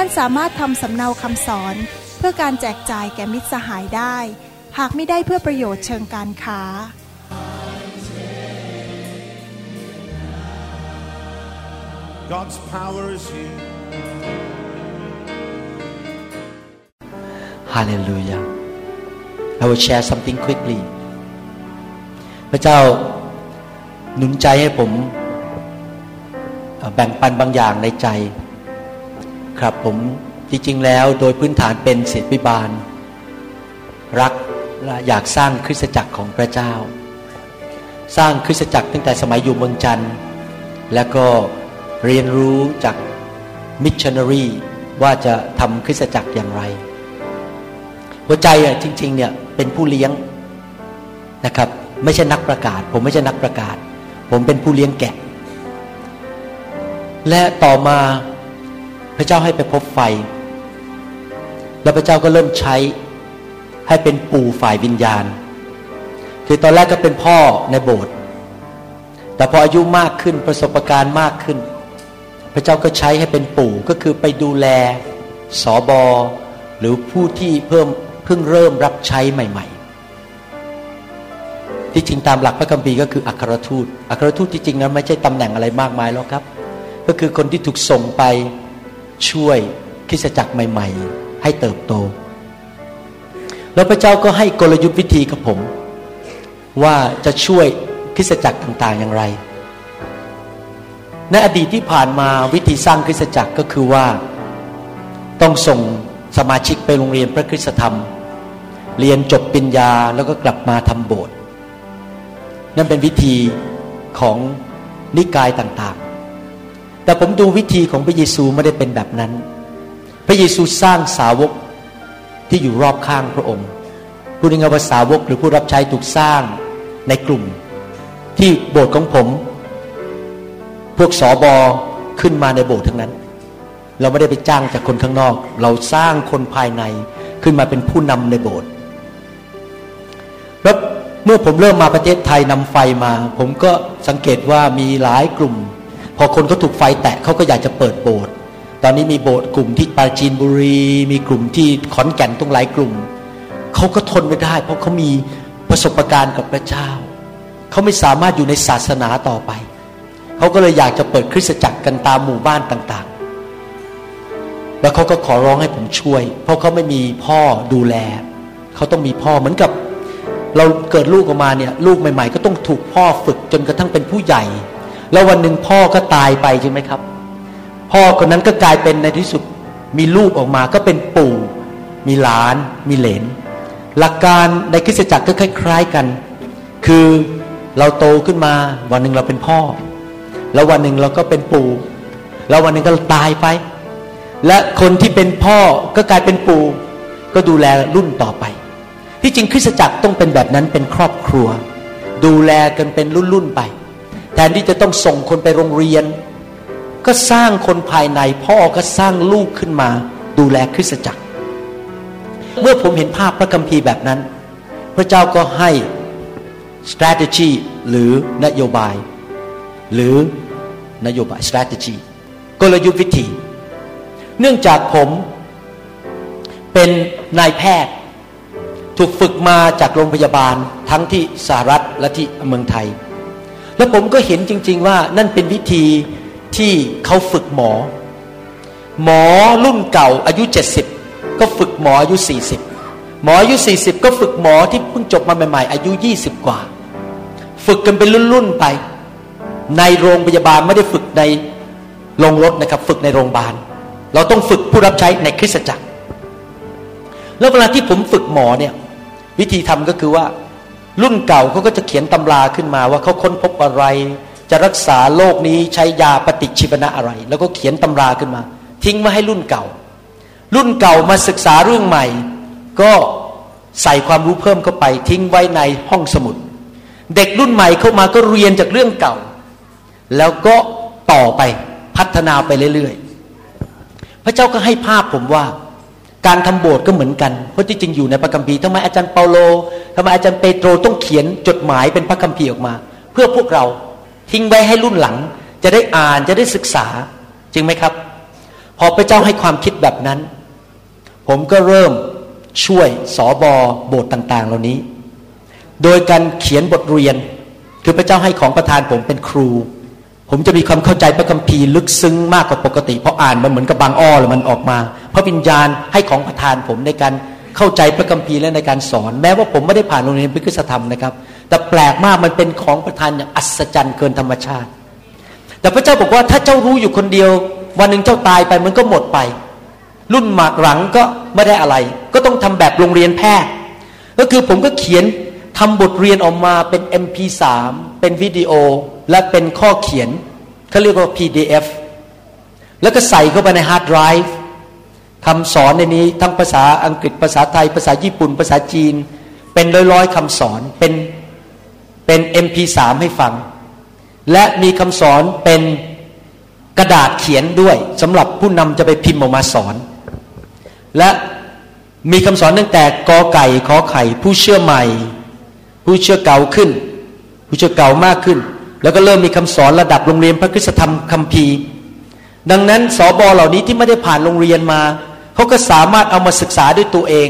ท่านสามารถทำสำเนาคำสอน เพื่อการแจกจ่ายแก่มิตรสหายได้ หากไม่ได้เพื่อประโยชน์เชิงการค้า God's power is here. Hallelujah. I will share something quickly. พระเจ้าหนุนใจให้ผมเอ่อแบ่งปันบางอย่างในใจ ครับผมจริง ๆ แล้วโดยพื้นฐานเป็นศิษย์ิบาล รักและอยากสร้างคริสตจักรของพระเจ้า สร้างคริสตจักรตั้งแต่สมัยอยู่เมืองจันทร์แล้วก็เรียนรู้จากมิชชันนารีว่าจะทำคริสตจักรอย่างไร หัวใจอะจริง ๆ เนี่ยเป็นผู้เลี้ยงนะครับ ไม่ใช่นักประกาศ ผมไม่ใช่นักประกาศ ผมเป็นผู้เลี้ยงแกะ และต่อมา พระเจ้าให้ไปพบไฟ แล้วพระเจ้าก็เริ่มใช้ให้เป็นปู่ฝ่ายวิญญาณ คือตอนแรกก็เป็นพ่อในโบสถ์แต่พออายุมากขึ้นประสบการณ์มากขึ้น พระเจ้าก็ใช้ให้เป็นปู่ก็คือไปดูแลสอบอหรือผู้ที่เพิ่มเพิ่งเริ่มรับใช้ใหม่ ๆ ที่จริงตามหลักพระคัมภีร์ก็คืออัครทูตอัครทูตที่จริงนั้นไม่ใช่ตำแหน่งอะไรมากมายหรอกครับ ก็คือคนที่ถูกส่งไป ช่วยคริสตจักรใหม่ ๆ ให้เติบโต แล้วพระเจ้าก็ให้กลยุทธ์วิธีกับผม ว่าจะช่วยคริสตจักรต่างๆอย่างไร ในอดีตที่ผ่านมาวิธีสร้างคริสตจักรก็คือว่าต้องส่งสมาชิกไปโรงเรียนพระคริสตธรรม เรียนจบปริญญาแล้วก็กลับมาทำโบสถ์นั่นเป็นวิธีของนิกายต่างๆ แต่ผมดูวิธีของพระเยซูไม่ได้เป็นแบบนั้น พระเยซูสร้างสาวกที่อยู่รอบข้างพระองค์พูดง่ายๆว่าสาวกหรือผู้รับใช้ถูกสร้างในกลุ่ม ที่โบสถ์ของผม พวกสอบอขึ้นมาในโบสถ์ทั้งนั้น เราไม่ได้ไปจ้างจากคนข้างนอก เราสร้างคนภายในขึ้นมาเป็นผู้นำในโบสถ์แล้วเมื่อผมเริ่มมาประเทศไทยนำไฟมา ผมก็สังเกตว่ามีหลายกลุ่ม พอคนเขาถูกไฟแตะเขาก็อยากจะเปิดโบสถ์ตอนนี้มีโบสถ์กลุ่มที่ปราจีนบุรี มีกลุ่มที่ขอนแก่นตรงหลายกลุ่มเขาก็ทนไม่ได้ เพราะเขามีประสบการณ์กับพระเจ้าเขาไม่สามารถอยู่ในศาสนาต่อไปเขาก็เลยอยากจะเปิดคริสตจักรกันตามหมู่บ้านต่างๆ แล้วเขาก็ขอร้องให้ผมช่วย เพราะเขาไม่มีพ่อดูแลเขาต้องมีพ่อเหมือนกับ เราเกิดลูกออกมาเนี่ยลูกใหม่ ๆ ก็ต้องถูกพ่อฝึกจนกระทั่งเป็นผู้ใหญ่ แล้ววันหนึ่งพ่อก็ตายไปใช่ไหมครับ พ่อคนนั้นก็กลายเป็นในที่สุดมีลูกออกมาก็เป็นปู่ มีหลาน มีเหลน หลักการในคริสตจักรก็คล้าย ๆกัน คือเราโตขึ้นมา วันหนึ่งเราเป็นพ่อ แล้ววันหนึ่งเราก็เป็นปู่ แล้ววันหนึ่งก็ตายไป และคนที่เป็นพ่อก็กลายเป็นปู่ ก็ดูแลรุ่นต่อไป ที่จริงคริสตจักรต้องเป็นแบบนั้นเป็นครอบครัว ดูแลกันเป็นรุ่นๆไป ทนที่จะต้องส่งคนไปโรงเรียน ก็สร้างคนภายใน พ่อก็สร้างลูกขึ้นมา ดูแลคริสตจักร เมื่อผมเห็นภาพพระคัมภีร์แบบนั้น พระเจ้าก็ให้ strategy หรือนโยบาย หรือนโยบาย strategy กลยุทธ์วิธี เนื่องจากผมเป็นนายแพทย์ ถูกฝึกมาจากโรงพยาบาลทั้งที่สหรัฐและที่เมืองไทย แล้วผมก็เห็นจริง ๆ ว่านั่นเป็นวิธีที่เขาฝึกหมอ หมอรุ่นเก่าอายุ 70 ก็ฝึกหมออายุ 40 หมออายุ 40 ก็ฝึกหมอที่เพิ่งจบมาใหม่ ๆ อายุ 20 กว่า ฝึกกันเป็นรุ่นๆไป ในโรงพยาบาลไม่ได้ฝึกในโรงรถนะครับ ฝึกในโรงพยาบาล เราต้องฝึกผู้รับใช้ในคริสตจักร แล้วเวลาที่ผมฝึกหมอเนี่ยวิธีทำก็คือว่า รุ่นเก่าเขาก็จะเขียนตำราขึ้นมาว่าเขาค้นพบอะไร จะรักษาโรคนี้ใช้ยาปฏิชีวนะอะไร แล้วก็เขียนตำราขึ้นมา ทิ้งมาให้รุ่นเก่า รุ่นเก่ามาศึกษาเรื่องใหม่ ก็ใส่ความรู้เพิ่มเข้าไป ทิ้งไว้ในห้องสมุด เด็กรุ่นใหม่เข้ามาก็เรียนจากเรื่องเก่า แล้วก็ต่อไปพัฒนาไปเรื่อยๆ พระเจ้าก็ให้ภาพผมว่า การทำโบสถ์ก็เหมือนกัน เพราะที่จริงอยู่ในพระคัมภีร์ทำไมอาจารย์เปาโลทำไมอาจารย์เปโตรต้องเขียนจดหมายเป็นพระคัมภีร์ออกมา เพื่อพวกเราทิ้งไว้ให้รุ่นหลัง จะได้อ่านจะได้ศึกษา จริงไหมครับ พอพระเจ้าให้ความคิดแบบนั้น ผมก็เริ่มช่วยสอบอโบสถ์ต่าง ๆ เหล่านี้ โดยการเขียนบทเรียน คือพระเจ้าให้ของประธานผมเป็นครู ผมจะมีความเข้าใจพระคัมภีร์ลึกซึ้งมากกว่าปกติ เพราะอ่านมันเหมือนกับบางอ้อเลยมันออกมาพระวิญญาณให้ของประธานผมในการเข้าใจพระคัมภีร์และในการสอน แม้ว่าผมไม่ได้ผ่านโรงเรียนพระคุณธรรมนะครับ แต่แปลกมากมันเป็นของประธานอย่างอัศจรรย์เกินธรรมชาติ แต่พระเจ้าบอกว่าถ้าเจ้ารู้อยู่คนเดียว วันหนึ่งเจ้าตายไปมันก็หมดไป รุ่นหมากหลังก็ไม่ได้อะไร ก็ต้องทำแบบโรงเรียนแพทย์ก็คือผมก็เขียน ทำบทเรียนออกมาเป็น MP3 เป็นวิดีโอและเป็นข้อเขียนเขาเรียกว่า PDF แล้วก็ใส่เข้าไปในฮาร์ดไดรฟ์คำสอนในนี้ทั้งภาษาอังกฤษภาษาไทย ภาษาญี่ปุ่น ภาษาจีน เป็นร้อยๆคำสอนเป็นเป็น MP3 ให้ฟัง และมีคำสอนเป็นกระดาษเขียนด้วยสำหรับผู้นำจะไปพิมพ์ออกมาสอน และมีคำสอนตั้งแต่กอไก่ขอไข่ผู้เชื่อใหม่ ผู้เชื่อเก่าขึ้น ผู้เชื่อเก่ามากขึ้น แล้วก็เริ่มมีคำสอนระดับโรงเรียนพระคุณธรรมคัมภีร์ ดังนั้นสอบอเหล่านี้ที่ไม่ได้ผ่านโรงเรียนมาเขาก็สามารถเอามาศึกษาด้วยตัวเอง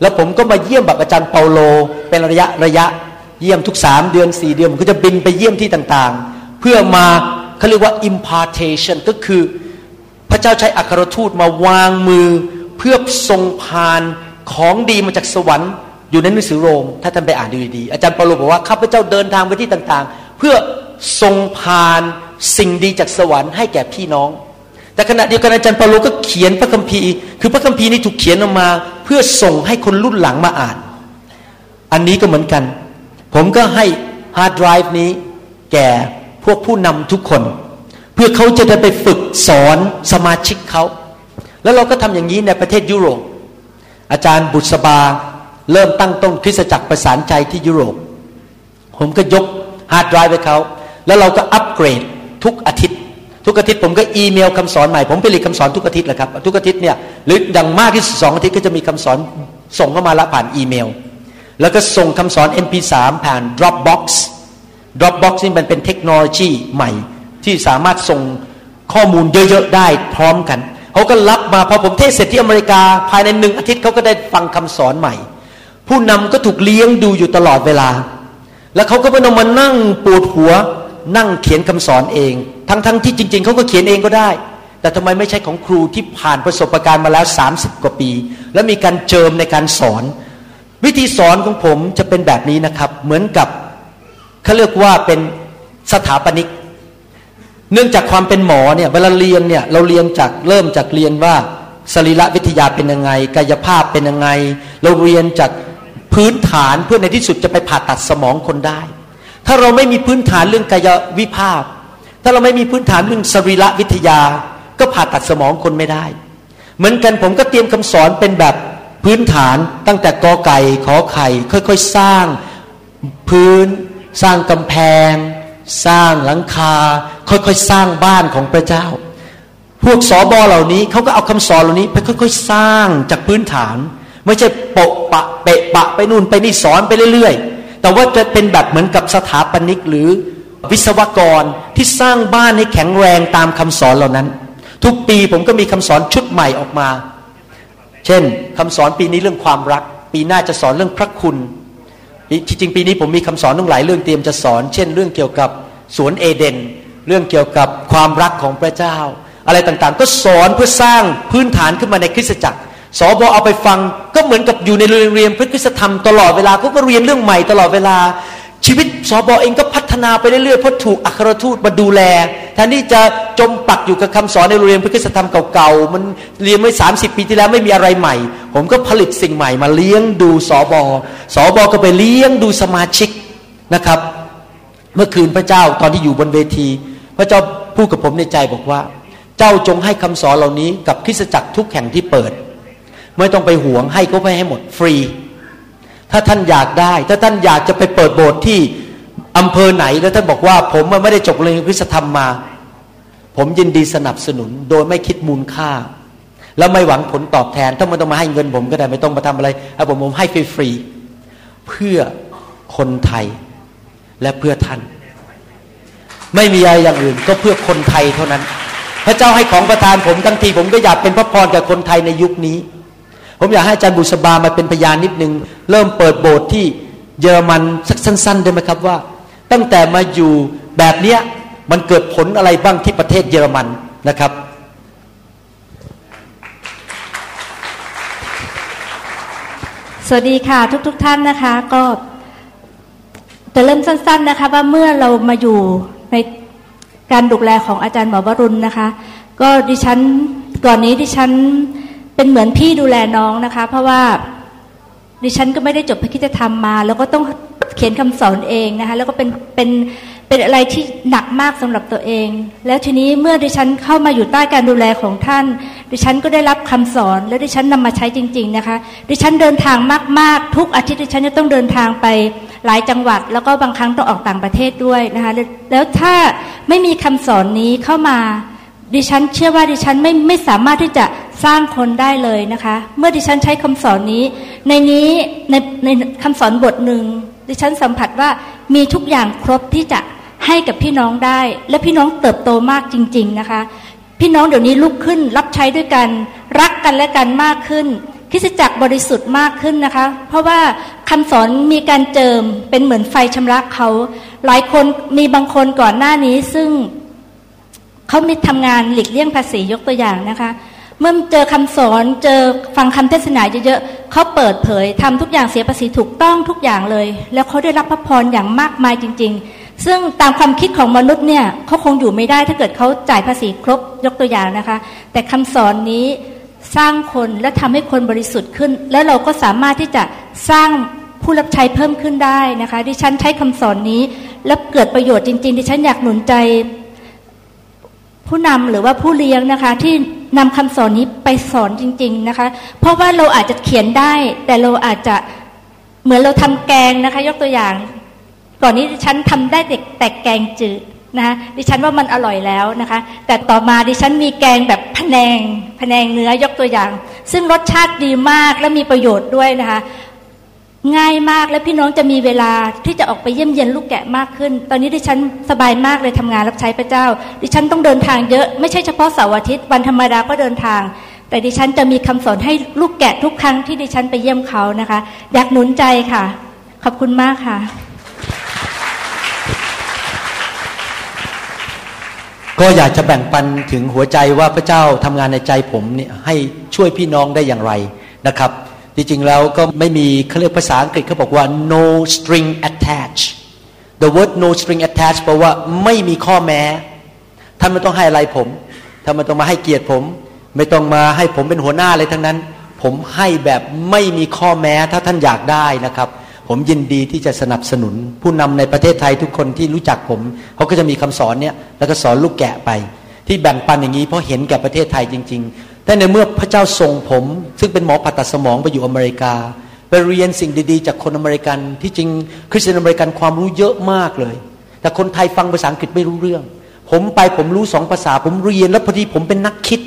แล้วผมก็มาเยี่ยมแบบอาจารย์เปาโล เป็นระยะระยะเยี่ยมทุกสามเดือนสี่เดือนผมก็จะบินไปเยี่ยมที่ต่างๆ เพื่อมาเขาเรียกว่า impartation ก็คือพระเจ้าใช้อัครทูตมาวางมือ เพื่อส่งผ่านของดีมาจากสวรรค์ อยู่ในหนังสือโรม ถ้าท่านไปอ่านดูดีอาจารย์เปาโลบอกว่าข้าพเจ้าเดินทางไปที่ต่างๆ เพื่อส่งผ่านสิ่งดีจากสวรรค์ให้แก่พี่น้อง แต่ขณะเดียวกันอาจารย์เปาโลก็เขียนพระคัมภีร์ คือพระคัมภีร์นี้ถูกเขียนออกมา เพื่อส่งให้คนรุ่นหลังมาอ่าน อันนี้ก็เหมือนกัน ผมก็ให้ฮาร์ดไดรฟ์นี้แก่พวกผู้นำทุกคน เพื่อเขาจะได้ไปฝึกสอนสมาชิกเขา แล้วเราก็ทำอย่างนี้ในประเทศยุโรปอาจารย์บุษบา เริ่มตั้งต้นคริสตจักรประสานใจที่ยุโรป ผมก็ยกฮาร์ดไดรฟ์ไปเขา แล้วเราก็อัปเกรดทุกอาทิตย์ ทุกอาทิตย์ผมก็อีเมลคำสอนใหม่ ผมผลิตคำสอนทุกอาทิตย์แหละครับ ทุกอาทิตย์เนี่ยหรืออย่างมากที่สุดสองอาทิตย์ก็จะมีคำสอนส่งเข้ามาละผ่านอีเมล แล้วก็ส่งคำสอน MP3 ผ่าน Dropbox Dropbox นี่มันเป็นเทคโนโลยีใหม่ ที่สามารถส่งข้อมูลเยอะ ๆ ได้พร้อมกัน เขาก็รับมาพอผมเทศเสร็จที่อเมริกา ภายในหนึ่งอาทิตย์เขาก็ได้ฟังคำสอนใหม่ ผู้นำก็ถูกเลี้ยงดูอยู่ตลอดเวลา แล้วเขาก็ไม่ต้องมานั่งปวดหัว นั่งเขียนคำสอนเอง ทั้งๆทที่จริง ๆเขาก็เขียนเองก็ได้ แต่ทำไมไม่ใช่ของครูที่ผ่านประสบการณ์มาแล้ว 30 กว่าปี แล้วมีการเจิมในการสอน วิธีสอนของผมจะเป็นแบบนี้นะครับ เหมือนกับเขาเรียกว่าเป็นสถาปนิก เนื่องจากความเป็นหมอเนี่ยเวลาเรียนเนี่ยเราเรียนจากเริ่มจากเรียนว่าสรีระวิทยาเป็นยังไง กายภาพเป็นยังไง เราเรียนจาก พื้นฐานเพื่อในที่สุดจะไปผ่าตัดสมองคนได้ ถ้าเราไม่มีพื้นฐานเรื่องกายวิภาพ ถ้าเราไม่มีพื้นฐานเรื่องสรีระวิทยา ก็ผ่าตัดสมองคนไม่ได้ เหมือนกันผมก็เตรียมคำสอนเป็นแบบพื้นฐานตั้งแต่กอไก่ขอไข่ ค่อยๆสร้างพื้น สร้างกำแพง สร้างหลังคา ค่อยๆสร้างบ้านของพระเจ้า พวกสอบอเหล่านี้เขาก็เอาคำสอนเหล่านี้ไปค่อยๆ สร้างจากพื้นฐาน ไม่ใช่โปะปะเปะปะไปนู่นไปนี่สอนไปเรื่อยๆ แต่ว่าจะเป็นแบบเหมือนกับสถาปนิกหรือวิศวกรที่สร้างบ้านให้แข็งแรงตามคำสอนเหล่านั้น ทุกปีผมก็มีคำสอนชุดใหม่ออกมา เช่นคำสอนปีนี้เรื่องความรัก ปีหน้าจะสอนเรื่องพระคุณที่จริงปีนี้ผมมีคำสอนตั้งหลายเรื่องเตรียมจะสอน เช่น เรื่องเกี่ยวกับสวนเอเดน เรื่องเกี่ยวกับความรักของพระเจ้า อะไรต่างๆ ก็สอนเพื่อสร้างพื้นฐานขึ้นมาในคริสตจักร สอบอเอาไปฟังก็เหมือนกับอยู่ในโรงเรียนพระคุณธรรมตลอดเวลาเขาก็เรียนเรื่องใหม่ตลอดเวลา ชีวิตสอบอเองก็พัฒนาไปเรื่อยๆเพราะถูกอัครทูตมาดูแลแทนที่จะจมปักอยู่กับคำสอนในโรงเรียนพระคุณธรรมเก่าๆมันเรียนไว้สามสิบปีที่แล้วไม่มีอะไรใหม่ ผมก็ผลิตสิ่งใหม่มาเลี้ยงดูสอบอสอบอก็ไปเลี้ยงดูสมาชิกนะครับ เมื่อคืนพระเจ้าตอนที่อยู่บนเวที พระเจ้าพูดกับผมในใจบอกว่า เจ้าจงให้คำสอนเหล่านี้กับคริสตจักรทุกแห่งที่เปิด ไม่ต้องไปหวงให้ก็ไปให้หมดฟรี ถ้าท่านอยากได้ ถ้าท่านอยากจะไปเปิดโบสถ์ที่อำเภอไหนแล้วท่านบอกว่า ผมไม่ได้จบเรียนคริสธรรมมา ผมยินดีสนับสนุน โดยไม่คิดมูลค่า แล้วไม่หวังผลตอบแทนถ้ามันต้องมาให้เงินผมก็ได้ไม่ต้องมาทำอะไรให้ผมผมให้ฟรีๆเพื่อคนไทยและเพื่อท่าน ไม่มีอะไรอย่างอื่นก็เพื่อคนไทยเท่านั้น พระเจ้าให้ของประทานผมทั้งทีผมก็อยากเป็นพระพรกับคนไทยในยุคนี้ ผมอยากให้อาจารย์บุษบามาเป็นพยานนิดนึง เริ่มเปิดโบสถ์ที่เยอรมันสักสั้นๆได้ไหมครับว่า ตั้งแต่มาอยู่แบบเนี้ยมันเกิดผลอะไรบ้างที่ประเทศเยอรมันนะครับ สวัสดีค่ะทุกๆทท่านนะคะก็จะเริ่มสั้น ๆนะคะ ว่าเมื่อเรามาอยู่ในการดูแลของอาจารย์หมอวรุณนะคะ ก็ดิฉันก่อนนี้ดิฉัน เป็นเหมือนพี่ดูแลน้องนะคะ เพราะว่าดิฉันก็ไม่ได้จบพระคิดธรรมมา แล้วก็ต้องเขียนคำสอนเองนะคะ แล้วก็เป็นเป็นเป็นอะไรที่หนักมากสำหรับตัวเอง แล้วทีนี้เมื่อดิฉันเข้ามาอยู่ใต้การดูแลของท่าน ดิฉันก็ได้รับคำสอน และดิฉันนำมาใช้จริง ๆนะคะ ดิฉันเดินทางมาก ๆ ทุกอาทิตย์ดิฉันจะต้องเดินทางไปหลายจังหวัด แล้วก็บางครั้งต้องออกต่างประเทศด้วยนะคะแล้วถ้าไม่มีคำสอนนี้เข้ามา ดิฉันเชื่อว่าดิฉันไม่ไม่สามารถที่จะ สร้างคนได้เลยนะคะ เมื่อดิฉันใช้คำสอนนี้ ในนี้ในในคำสอนบทหนึ่งดิฉันสัมผัสว่ามีทุกอย่างครบที่จะให้กับพี่น้องได้ และพี่น้องเติบโตมากจริง ๆนะคะ พี่น้องเดี๋ยวนี้ลุกขึ้นรับใช้ด้วยกัน รักกันและกันมากขึ้นคริสจักบริสุทธิ์มากขึ้นนะคะ เพราะว่าคำสอนมีการเจิมเป็นเหมือนไฟชำระเขา หลายคนมีบางคนก่อนหน้านี้ซึ่งเขามีทำงานหลีกเลี่ยงภาษียกตัวอย่างนะคะ เมื่อเจอคำสอนเจอฟังคำเทศนาเยอะๆเขาเปิดเผยทำทุกอย่างเสียภาษีถูกต้องทุกอย่างเลย แล้วเขาได้รับพระพรอย่างมากมายจริง ๆ ซึ่งตามความคิดของมนุษย์เนี่ยเขาคงอยู่ไม่ได้ถ้าเกิดเขาจ่ายภาษีครบยกตัวอย่างนะคะ แต่คำสอนนี้สร้างคนและทำให้คนบริสุทธิ์ขึ้น แล้วเราก็สามารถที่จะสร้างผู้รับใช้เพิ่มขึ้นได้นะคะ ดิฉันใช้คำสอนนี้แล้วเกิดประโยชน์จริงๆดิฉันอยากหนุนใจ ผู้นำหรือว่าผู้เลี้ยงนะคะที่ นำคำสอนนี้ไปสอนจริง ๆนะคะ เพราะว่าเราอาจจะเขียนได้ แต่เราอาจจะเหมือนเราทำแกงนะคะ ยกตัวอย่าง ก่อนนี้ดิฉันทำได้แต่แกงจืดนะคะดิฉันว่ามันอร่อยแล้วนะคะ แต่ต่อมาดิฉันมีแกงแบบพะแนงพแนงเนื้อยกตัวอย่าง ซึ่งรสชาติดีมากและมีประโยชน์ด้วยนะคะ ง่ายมากและพี่น้องจะมีเวลาที่จะออกไปเยี่ยมเยียนลูกแกะมากขึ้น ตอนนี้ดิฉันสบายมากเลยทำงานรับใช้พระเจ้า ดิฉันต้องเดินทางเยอะไม่ใช่เฉพาะเสาร์อาทิตย์วันธรรมดาก็เดินทาง แต่ดิฉันจะมีคำสอนให้ลูกแกะทุกครั้งที่ดิฉันไปเยี่ยมเขานะคะ อยากหนุนใจค่ะ ขอบคุณมากค่ะ ก็อยากจะแบ่งปันถึงหัวใจว่าพระเจ้าทำงานในใจผมเนี่ยให้ช่วยพี่น้องได้อย่างไรนะครับ ที่จริงแล้วก็ไม่มีเขาเรียกภาษาอังกฤษเขาบอกว่า no string attached the word no string attached แปลว่าไม่มีข้อแม้ ท่านไม่ต้องให้อะไรผม ท่านไม่ต้องมาให้เกียรติผม ไม่ต้องมาให้ผมเป็นหัวหน้าอะไรทั้งนั้น ผมให้แบบไม่มีข้อแม้ ถ้าท่านอยากได้นะครับ ผมยินดีที่จะสนับสนุน ผู้นำในประเทศไทยทุกคนที่รู้จักผมเขาก็จะมีคำสอนเนี่ยแล้วก็สอนลูกแกะไป ที่แบ่งปันอย่างนี้เพราะเห็นแก่ประเทศไทยจริง ๆ แต่ในเมื่อพระเจ้าส่งผม ซึ่งเป็นหมอผ่าตัดสมองไปอยู่อเมริกา ไปเรียนสิ่งดีๆ จากคนอเมริกัน ที่จริงคริสเตียนอเมริกันความรู้เยอะมากเลย แต่คนไทยฟังภาษาอังกฤษไม่รู้เรื่อง ผมไปผมรู้สองภาษา ผมเรียนแล้วพอดีผมเป็นนักคิด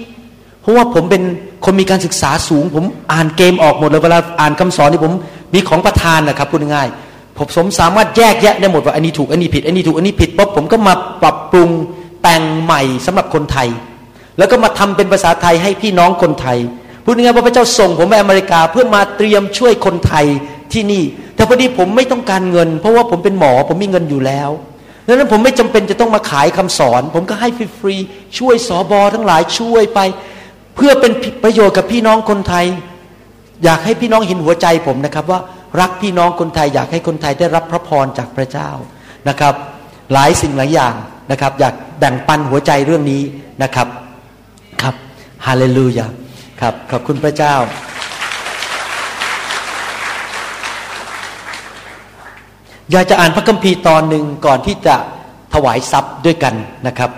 เพราะว่าผมเป็นคนมีการศึกษาสูง ผมอ่านเกมออกหมดเลยเวลาอ่านคำสอนนี่ผมมีของประทานนะครับพูดง่ายผมสมสามารถแยกแยะได้หมดว่าอันนี้ถูกอันนี้ผิดอันนี้ถูกอันนี้ผิดปุ๊บผมก็มาปรับปรุงแต่งใหม่สำหรับคนไทย แล้วก็มาทำเป็นภาษาไทยให้พี่น้องคนไทย พูดง่ายๆว่าพระเจ้าส่งผมไปอเมริกาเพื่อมาเตรียมช่วยคนไทยที่นี่ แต่พอดีผมไม่ต้องการเงิน เพราะว่าผมเป็นหมอผมมีเงินอยู่แล้วดังนั้นผมไม่จำเป็นจะต้องมาขายคำสอน ผมก็ให้ฟรีๆช่วยสอบอทั้งหลายช่วยไป เพื่อเป็นประโยชน์กับพี่น้องคนไทย อยากให้พี่น้องเห็นหัวใจผมนะครับว่ารักพี่น้องคนไทย อยากให้คนไทยได้รับพระพรจากพระเจ้านะครับ หลายสิ่งหลายอย่างนะครับ อยากแบ่งปันหัวใจเรื่องนี้นะครับ ครับฮาเลลูยาครับขอบคุณพระเจ้า อยากจะอ่านพระคัมภีร์ตอนหนึ่งก่อนที่จะถวายทรัพย์ด้วยกันนะครับ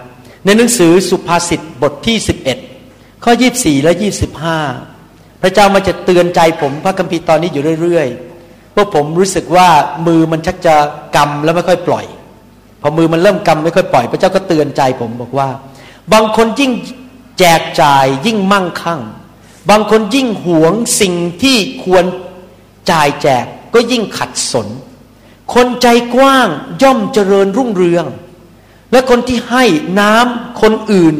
ในหนังสือสุภาษิตบทที่ 11 ข้อ 24 และ 25 พระเจ้ามาจะเตือนใจผมพระคัมภีร์ตอนนี้อยู่เรื่อยๆเพราะผมรู้สึกว่ามือมันชักจะกำแล้วไม่ค่อยปล่อย พอมือมันเริ่มกำไม่ค่อยปล่อย พระเจ้าก็เตือนใจผมบอกว่า บางคนยิ่ง แจกจ่ายยิ่งมั่งคั่ง บางคนยิ่งหวงสิ่งที่ควรจ่ายแจกก็ยิ่งขัดสน คนใจกว้างย่อมเจริญรุ่งเรือง และคนที่ให้น้ำคนอื่น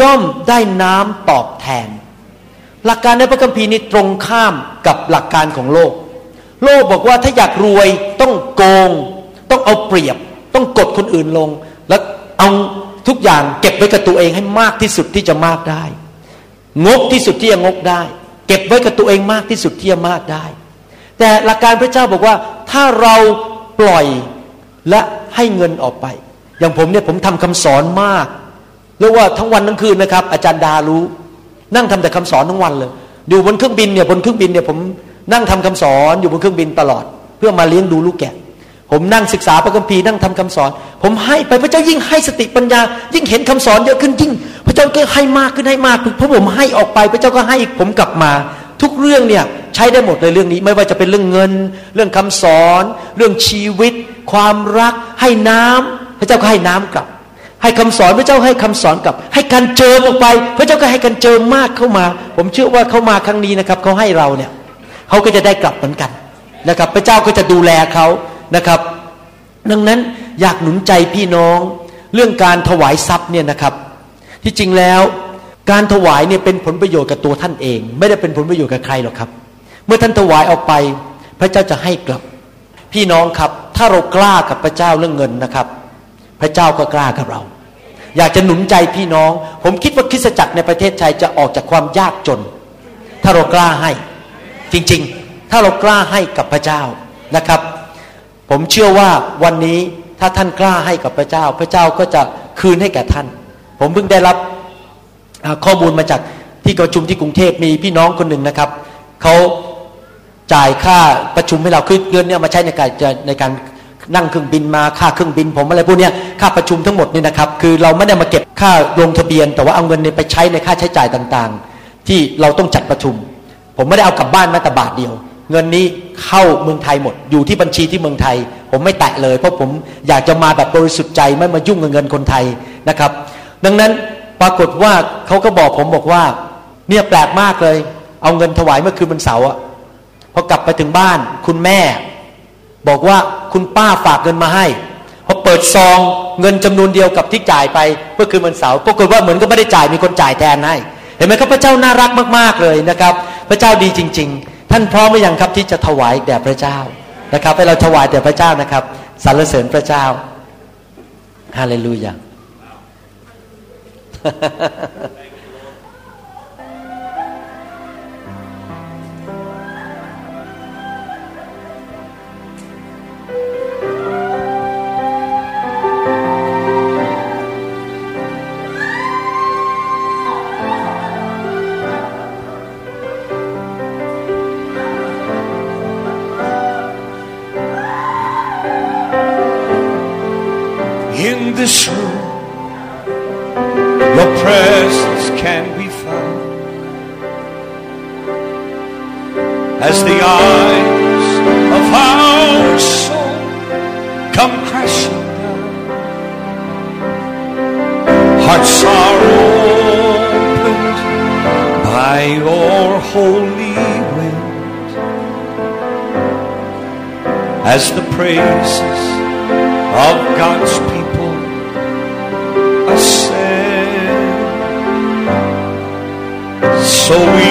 ย่อมได้น้ำตอบแทน หลักการในพระคัมภีร์นี้ตรงข้ามกับหลักการของโลก โลกบอกว่าถ้าอยากรวยต้องโกง ต้องเอาเปรียบ ต้องกดคนอื่นลง แล้วเอา ทุกอย่างเก็บไว้กับตัวเองให้มากที่สุดที่จะมากได้ งกที่สุดที่จะงกได้ เก็บไว้กับตัวเองมากที่สุดที่จะมากได้ แต่หลักการพระเจ้าบอกว่าถ้าเราปล่อยและให้เงินออกไป อย่างผมเนี่ยผมทำคำสอนมากเรียกว่าทั้งวันทั้งคืนนะครับ อาจารย์ดารู้ นั่งทำแต่คำสอนทั้งวันเลยอยู่บนเครื่องบินเนี่ยบนเครื่องบินเนี่ยผมนั่งทำคำสอนอยู่บนเครื่องบินตลอด เพื่อมาเลี้ยงดูลูกแกะ ผมนั่งศึกษาพระคัมภีร์นั่งทำคำสอน ผมให้ไปพระเจ้ายิ่งให้สติปัญญา ยิ่งเห็นคำสอนเยอะขึ้นยิ่ง พระเจ้าก็ให้มากขึ้นให้มากเพราะผมให้ออกไป พระเจ้าก็ให้ผมกลับมา ทุกเรื่องเนี่ยใช้ได้หมดเลยเรื่องนี้ ไม่ว่าจะเป็นเรื่องเงิน เรื่องคำสอน เรื่องชีวิต ความรัก ให้น้ำพระเจ้าก็ให้น้ำกลับ ให้คำสอนพระเจ้าให้คำสอนกลับ ให้การเจิมออกไป พระเจ้าก็ให้การเจิมมากเข้ามา ผมเชื่อว่าเขามาครั้งนี้นะครับเขาให้เราเนี่ยเขาก็จะได้กลับเหมือนกันนะครับ พระเจ้าก็จะดูแลเขา นะครับ ดังนั้นอยากหนุนใจพี่น้องเรื่องการถวายทรัพย์เนี่ยนะครับ ที่จริงแล้วการถวายเนี่ยเป็นผลประโยชน์กับตัวท่านเอง ไม่ได้เป็นผลประโยชน์กับใครหรอกครับ เมื่อท่านถวายออกไป พระเจ้าจะให้กลับ พี่น้องครับ ถ้าเรากล้ากับพระเจ้าเรื่องเงินนะครับ พระเจ้าก็กล้ากับเรา อยากจะหนุนใจพี่น้อง ผมคิดว่าคริสตจักรในประเทศไทยจะออกจากความยากจน ถ้าเรากล้าให้ จริงๆ ถ้าเรากล้าให้กับพระเจ้านะครับ ผมเชื่อว่าวันนี้ถ้าท่านกล้าให้กับพระเจ้า พระเจ้าก็จะคืนให้แก่ท่าน ผมเพิ่งได้รับข้อมูลมาจากที่ประชุมที่กรุงเทพมีพี่น้องคนหนึ่งนะครับเขาจ่ายค่าประชุมให้เราคือเงินเนี่ยมาใช้ในการในการนั่งเครื่องบินมาค่าเครื่องบิน ผมอะไรพวกนี้ค่าประชุมทั้งหมดนี่นะครับ คือเราไม่ได้มาเก็บค่าลงทะเบียน แต่ว่าเอาเงินไปใช้ในค่าใช้จ่ายต่างๆ ที่เราต้องจัดประชุม ผมไม่ได้เอากลับบ้านแม้แต่บาทเดียว เงินนี้เข้าเมืองไทยหมด อยู่ที่บัญชีที่เมืองไทย ผมไม่แตะเลย เพราะผมอยากจะมาแบบบริสุทธิ์ใจไม่มายุ่งกับเงินคนไทยนะครับ ดังนั้นปรากฏว่าเขาก็บอกผมบอกว่า เนี่ยแปลกมากเลย เอาเงินถวายเมื่อคืนวันเสาร์อะพอกลับไปถึงบ้าน คุณแม่ บอกว่าคุณป้าฝากเงินมาให้พอเปิดซองเงินจำนวนเดียวกับที่จ่ายไปเมื่อคืนวันเสาร์ปรากฏว่าเหมือนก็ไม่ได้จ่ายมีคนจ่ายแทนให้ เห็นไหมครับพระเจ้าน่ารักมากๆเลยนะครับ พระเจ้าดีจริง ๆ ท่านพร้อมหรือยังครับที่จะถวายแด่พระเจ้านะครับ ให้เราถวายแด่พระเจ้านะครับสรรเสริญพระเจ้าฮาเลลูยา praises of God's people ascend. So we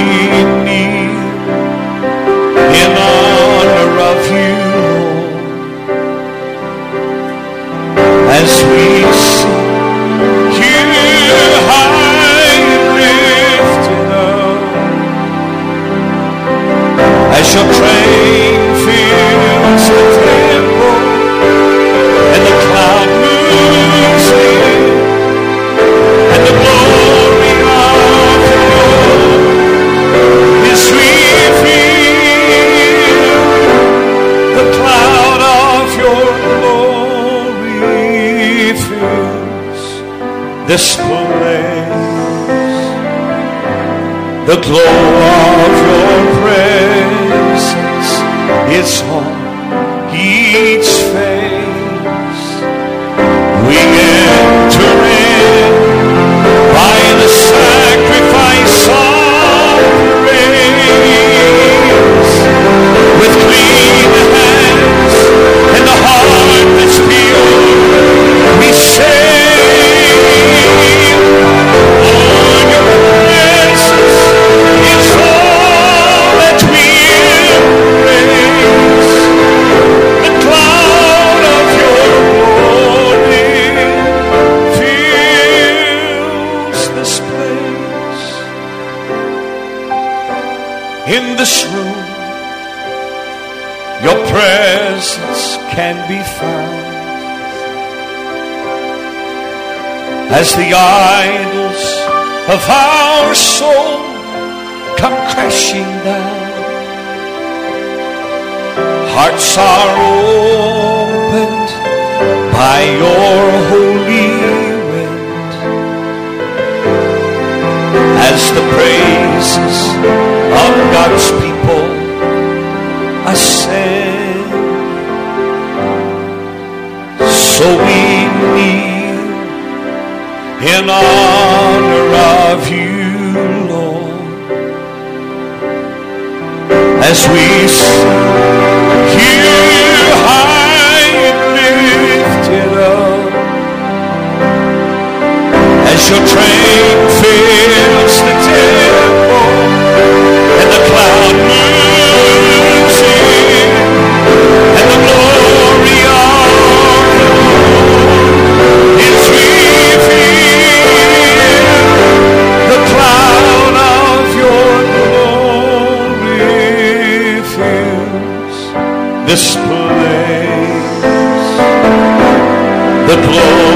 so we kneel in honor of you, Lord, as we sing, here The glow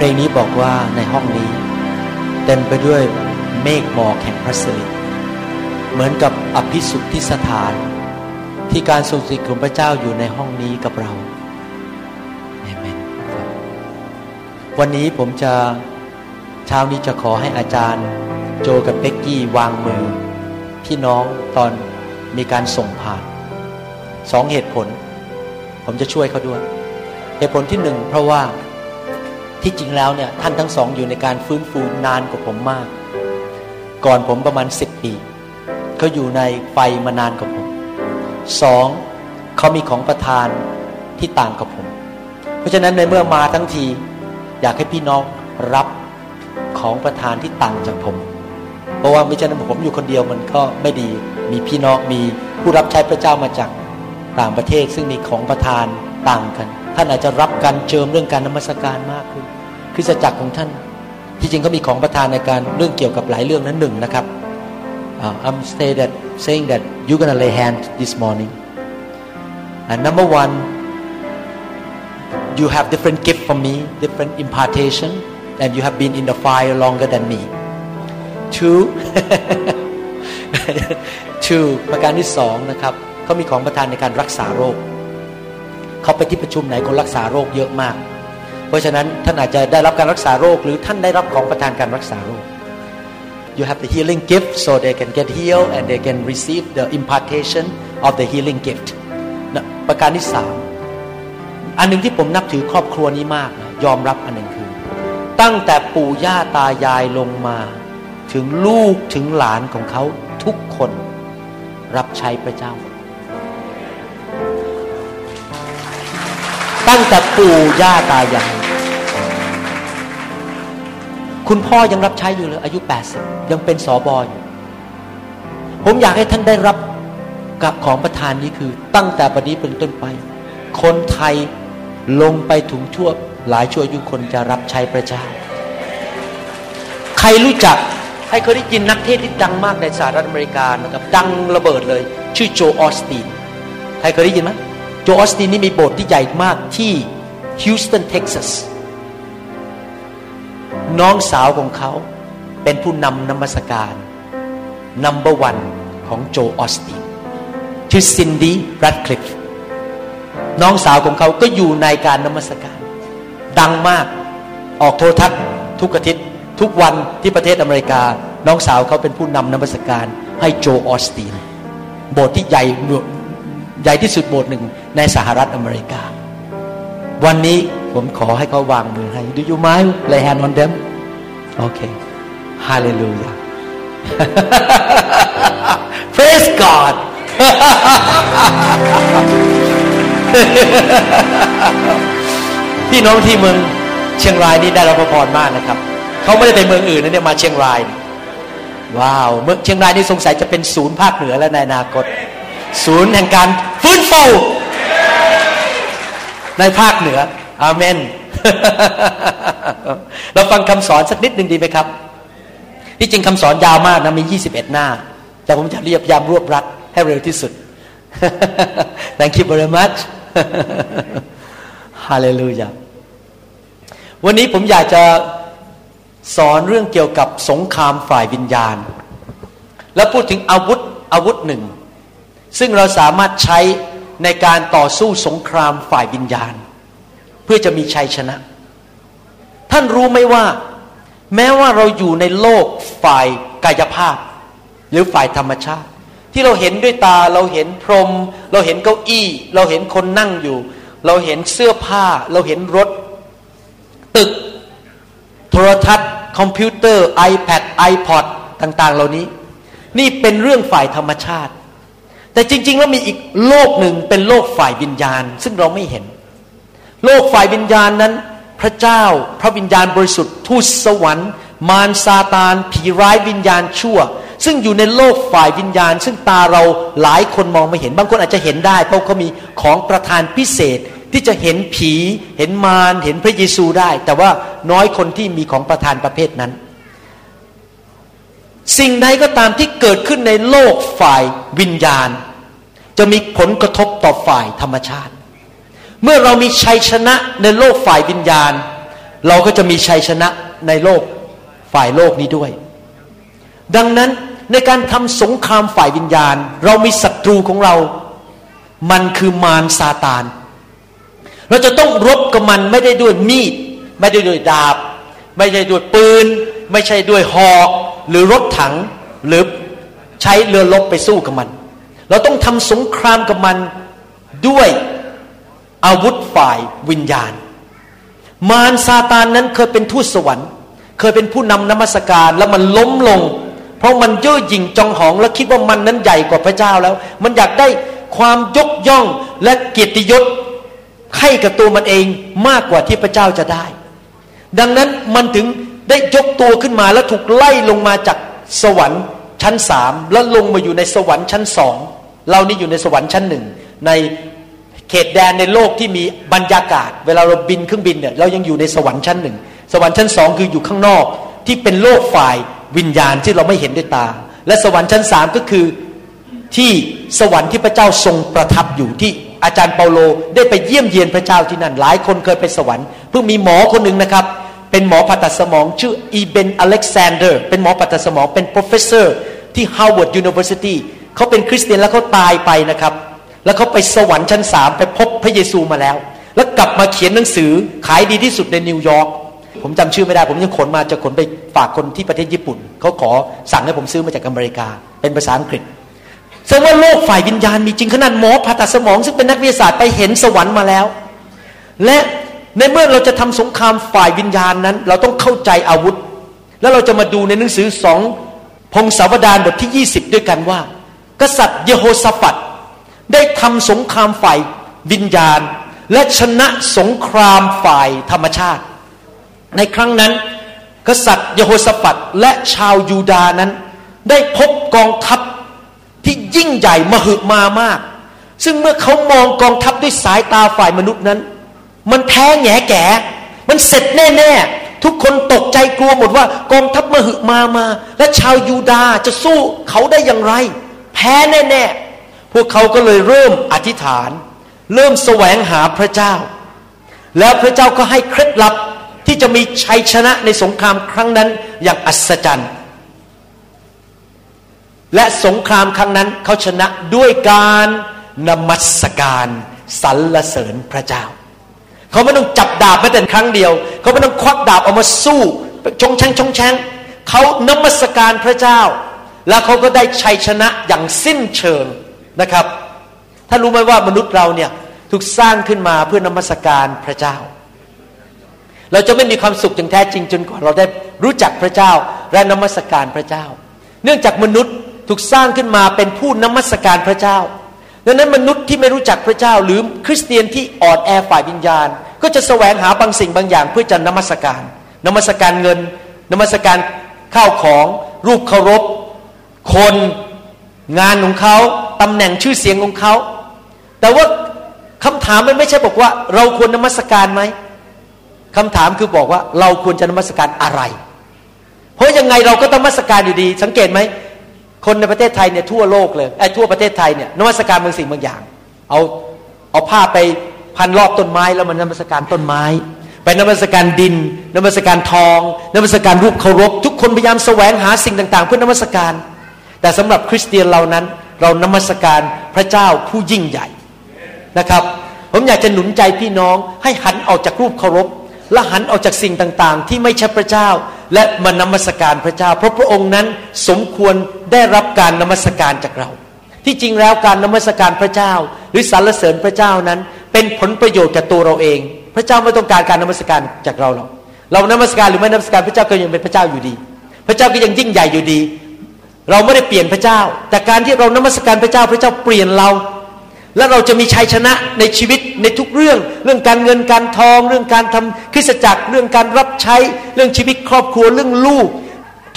เพลงนี้บอกว่าในห้องนี้เต็มไปด้วยเมฆหมอกแห่งพระสิริเหมือนกับอภิสุทธิสถาน ที่การทรงสถิของพระเจ้าอยู่ในห้องนี้กับเราเอเมนวันนี้ผมจะเช้านี้จะขอให้อาจารย์ โจกับเบ็กกี้วางมือ พี่น้องตอนมีการส่งผ่านสองเหตุผล ผมจะช่วยเขาด้วย เหตุผลที่หนึ่งเพราะว่า ที่จริงแล้วเนี่ยท่านทั้งสองอยู่ในการฟื้นฟูนานกว่าผมมาก ก่อนผมประมาณสิบปีเขาอยู่ในไฟมานานกว่าผมสองเขามีของประทานที่ต่างกับผม เพราะฉะนั้นในเมื่อมาทั้งที อยากให้พี่น้องรับของประทานที่ต่างจากผม เพราะว่าไม่ใช่นั้นผมอยู่คนเดียวมันก็ไม่ดีมีพี่น้องมีผู้รับใช้พระเจ้ามาจากต่างประเทศ ซึ่งมีของประทานต่างกัน ท่านอาจจะรับการเจิมเรื่องการนมัสการมากขึ้นคริสตจักรของท่าน ที่จริงเขามีของประทานในการเรื่องเกี่ยวกับหลายเรื่องนั้นหนึ่งนะครับ uh, I'm say that saying that you're gonna lay hand this morning and number one you have different gift from me different impartation and you have been in the fire longer than me two two ประการที่สองนะครับเขามีของประทานในการรักษาโรค เขาไปที่ประชุมไหนคนรักษาโรคเยอะมาก เพราะฉะนั้นท่านอาจจะได้รับการรักษาโรค หรือท่านได้รับของประทานการรักษาโรค you have the healing gift so they can get healed and they can receive the impartation of the healing gift ประการที่สามอันหนึ่งที่ผมนับถือครอบครัวนี้มากนะยอมรับอันหนึ่งคือ ตั้งแต่ปู่ย่าตายายลงมา ถึงลูกถึงหลานของเขาทุกคน รับใช้พระเจ้า ตั้งแต่ปู่ย่าตายายคุณพ่อยังรับใช้อยู่เลย อายุ 80 ยังเป็นสอบอยู่ ผมอยากให้ท่านได้รับกับของประทานนี้คือ ตั้งแต่ปัจจุบันต้นไป คนไทยลงไปถึงทั่ว หลายชั่วอายุคนจะรับใช้พระเจ้า ใครรู้จักใครเคยได้ยินนักเทศน์ที่ดังมากในสหรัฐอเมริกานะครับ ดังระเบิดเลย ชื่อโจออสติน ใครเคยได้ยินไหม โจออสตินนี่มีโบสถ์ที่ใหญ่มากที่ฮิวสตันเท็กซัสน้องสาวของเขาเป็นผู้นำนมัสการ number oneของโจออสตินชื่อซินดี้แรดคลิฟน้องสาวของเขาก็อยู่ในการนมัสการ ดังมากออกโทรทัศน์ทุกอาทิตย์ทุกวันที่ประเทศอเมริกา น้องสาวเขาเป็นผู้นำนมัสการให้โจออสตินโบสถ์ที่ใหญ่ใหญ่ที่สุดโบสถ์หนึ่ง ในสหรัฐอเมริกา วันนี้ผมขอให้เขาวางมือให้ Do you mind lay hand on them โอเค Hallelujah Praise God พี่น้องที่เมืองเชียงรายนี่ได้รับพรมากนะครับ เขาไม่ได้ไปเมืองอื่นนะเนี่ยมาเชียงราย ว้าว เมืองเชียงรายนี่สงสัยจะเป็นศูนย์ภาคเหนือแล้วในอนาคต ศูนย์แห่งการฟื้นฟู ในภาคเหนือ อาเมน เราฟังคำสอนสักนิดหนึ่งดีไหมครับ ที่จริงคำสอนยาวมากนะมี 21 หน้า แต่ผมจะเรียบยามรวบรัดให้เร็วที่สุด Thank you very much Hallelujah วันนี้ผมอยากจะสอนเรื่องเกี่ยวกับสงครามฝ่ายวิญญาณ แล้วพูดถึงอาวุธอาวุธหนึ่ง ซึ่งเราสามารถใช้ ในการต่อสู้สงครามฝ่ายวิญญาณ เพื่อจะมีชัยชนะ ท่านรู้ไหมว่า แม้ว่าเราอยู่ในโลกฝ่ายกายภาพ หรือฝ่ายธรรมชาติ ที่เราเห็นด้วยตาเราเห็นพรม เราเห็นเก้าอี้ เราเห็นคนนั่งอยู่ เราเห็นเสื้อผ้า เราเห็นรถ ตึก โทรทัศน์ คอมพิวเตอร์ iPad iPod ต่าง ๆ เหล่านี้ นี่เป็นเรื่องฝ่ายธรรมชาติ แต่จริง ๆ แล้วมีอีกโลกหนึ่งเป็นโลกฝ่ายวิญญาณ ซึ่งเราไม่เห็น โลกฝ่ายวิญญาณนั้น พระเจ้าพระวิญญาณบริสุทธิ์ทูตสวรรค์ มารซาตาน ผีร้ายวิญญาณชั่ว ซึ่งอยู่ในโลกฝ่ายวิญญาณ ซึ่งตาเราหลายคนมองไม่เห็น บางคนอาจจะเห็นได้ เพราะเขามีของประทานพิเศษที่จะเห็นผีเห็นมารเห็นพระเยซูได้ แต่ว่าน้อยคนที่มีของประทานประเภทนั้น สิ่งใดก็ตามที่เกิดขึ้นในโลกฝ่ายวิญญาณ จะมีผลกระทบต่อฝ่ายธรรมชาติ เมื่อเรามีชัยชนะในโลกฝ่ายวิญญาณ เราก็จะมีชัยชนะในโลกฝ่ายโลกนี้ด้วย ดังนั้นในการทำสงครามฝ่ายวิญญาณ เรามีศัตรูของเรา มันคือมารซาตาน เราจะต้องรบกับมันไม่ได้ด้วยมีด ไม่ได้ด้วยดาบ ไม่ใช่ด้วยปืน ไม่ใช่ด้วยหอกหรือรถถังหรือใช้เรือรบไปสู้กับมัน เราต้องทำสงครามกับมันด้วยอาวุธฝ่ายวิญญาณ มารซาตานนั้นเคยเป็นทูตสวรรค์ เคยเป็นผู้นำนมัสการแล้วมันล้มลง เพราะมันเย่อหยิ่งจองหอง และคิดว่ามันนั้นใหญ่กว่าพระเจ้าแล้ว มันอยากได้ความยกย่องและเกียรติยศให้กับตัวมันเองมากกว่าที่พระเจ้าจะได้ ดังนั้นมันถึงได้ยกตัวขึ้นมาแล้วถูกไล่ลงมาจากสวรรค์ชั้นสามแล้วลงมาอยู่ในสวรรค์ชั้นสอง เรานี่อยู่ในสวรรค์ชั้นหนึ่ง ในเขตแดนในโลกที่มีบรรยากาศ เวลาเราบินเครื่องบินเนี่ยเรายังอยู่ในสวรรค์ชั้นหนึ่ง สวรรค์ชั้นสองคืออยู่ข้างนอก ที่เป็นโลกฝ่ายวิญญาณที่เราไม่เห็นด้วยตา และสวรรค์ชั้นสามก็คือที่สวรรค์ที่พระเจ้าทรงประทับอยู่ที่อาจารย์เปาโลได้ไปเยี่ยมเยียนพระเจ้าที่นั่น หลายคนเคยไปสวรรค์เพิ่งมีหมอคนหนึ่งนะครับ เป็นหมอผ่าตัดสมอง ชื่ออีเบนอเล็กซานเดอร์ เป็นหมอผ่าตัดสมอง เป็น professor ที่ Harvard University เขาเป็นคริสเตียนแล้วเขาตายไปนะครับ แล้วเขาไปสวรรค์ชั้นสามไปพบพระเยซูมาแล้ว แล้วกลับมาเขียนหนังสือขายดีที่สุดในนิวยอร์กผมจำชื่อไม่ได้ ผมยังขนมาจะขนไปฝากคนที่ประเทศญี่ปุ่น เขาขอสั่งให้ผมซื้อมาจากอเมริกา เป็นภาษาอังกฤษแสดงว่าโลกฝ่ายวิญญาณมีจริงขนาดหมอผ่าตัดสมองซึ่งเป็นนักวิทยาศาสตร์ไปเห็นสวรรค์มาแล้ว และในเมื่อเราจะทำสงครามฝ่ายวิญญาณนั้น เราต้องเข้าใจอาวุธ แล้วเราจะมาดูในหนังสือสองพงศาวดารบทที่ 20 ด้วยกันว่า กษัตริย์เยโฮสฟัดได้ทำสงครามฝ่ายวิญญาณ และชนะสงครามฝ่ายธรรมชาติ ในครั้งนั้น กษัตริย์เยโฮสฟัดและชาวยูดานั้น ได้พบกองทัพที่ยิ่งใหญ่มหึมามาก ซึ่งเมื่อเขามองกองทัพด้วยสายตาฝ่ายมนุษย์นั้น มันแพ้แง่แก่ มันเสร็จแน่ๆ ทุกคนตกใจกลัวหมดว่ากองทัพมหึมามา และชาวยูดาจะสู้เขาได้อย่างไร พ้แน่ๆ พวกเขาก็เลยเริ่มอธิษฐาน เริ่มแสวงหาพระเจ้า แล้วพระเจ้าก็ให้เคล็ดลับที่จะมีชัยชนะในสงครามครั้งนั้นอย่างอัศจรรย์ และสงครามครั้งนั้นเขาชนะด้วยการนมัสการสรรเสริญพระเจ้า เขาไม่ต้องจับดาบแม้แต่ครั้งเดียว เขาไม่ต้องควักดาบออกมาสู้ชงแชงชงแชงเขานมัสการพระเจ้า แล้วเขาก็ได้ชัยชนะอย่างสิ้นเชิงนะครับถ้านรู้ไหมว่ามนุษย์เราเนี่ยถูกสร้างขึ้นมาเพื่อนมัสการพระเจ้า เราจะไม่มีความสุขอย่างแท้จริงจนกว่าเราได้รู้จักพระเจ้าและนมัสการพระเจ้า เนื่องจากมนุษย์ถูกสร้างขึ้นมาเป็นผู้นมัสการพระเจ้าดังนั้นมนุษย์ที่ไม่รู้จักพระเจ้า หรือคริสเตียนที่อ่อนแอฝ่ายวิญญาณ ก็จะแสวงหาบางสิ่งบางอย่างเพื่อจะนมัสการ นมัสการเงิน นมัสการข้าวของ รูปเคารพ คนงานของเขาตำแหน่งชื่อเสียงของเขา แต่ว่าคำถามมันไม่ใช่บอกว่า เราควรนมัสการไหมคำถามคือบอกว่าเราควรจะนมัสการอะไร เพราะยังไงเราก็ต้องนมัสการอยู่ดี สังเกตไหมคนในประเทศไทยเนี่ยทั่วโลกเลยไอ้ทั่วประเทศไทยเนี่ยนมัสการบางสิ่งบางอย่าง เอาเอาผ้าไปพันรอบต้นไม้แล้วมันนมัสการต้นไม้ ไปนมัสการดินนมัสการทองนมัสการรูปเคารพ ทุกคนพยายามแสวงหาสิ่งต่าง ๆ เพื่อนมัสการ แต่สำหรับคริสเตียนเรานั้น เรานมัสการพระเจ้าผู้ยิ่งใหญ่นะครับ ผมอยากจะหนุนใจพี่น้องให้หันออกจากรูปเคารพและหันออกจากสิ่งต่างๆ ที่ไม่ใช่พระเจ้า และมานมัสการพระเจ้า เพราะพระองค์นั้นสมควรได้รับการนมัสการจากเรา ที่จริงแล้วการนมัสการพระเจ้า หรือสรรเสริญพระเจ้านั้น เป็นผลประโยชน์กับตัวเราเอง พระเจ้าไม่ต้องการการนมัสการจากเราหรอกเรานมัสการหรือไม่นมัสการพระเจ้าก็ยังเป็นพระเจ้าอยู่ดี พระเจ้าก็ยังยิ่งใหญ่อยู่ดี เราไม่ได้เปลี่ยนพระเจ้า แต่การที่เรานมัสการพระเจ้าพระเจ้าเปลี่ยนเรา และเราจะมีชัยชนะในชีวิตในทุกเรื่อง เรื่องการเงินการทอง เรื่องการทำคริสตจักร เรื่องการรับใช้เรื่องชีวิตครอบครัวเรื่องลูก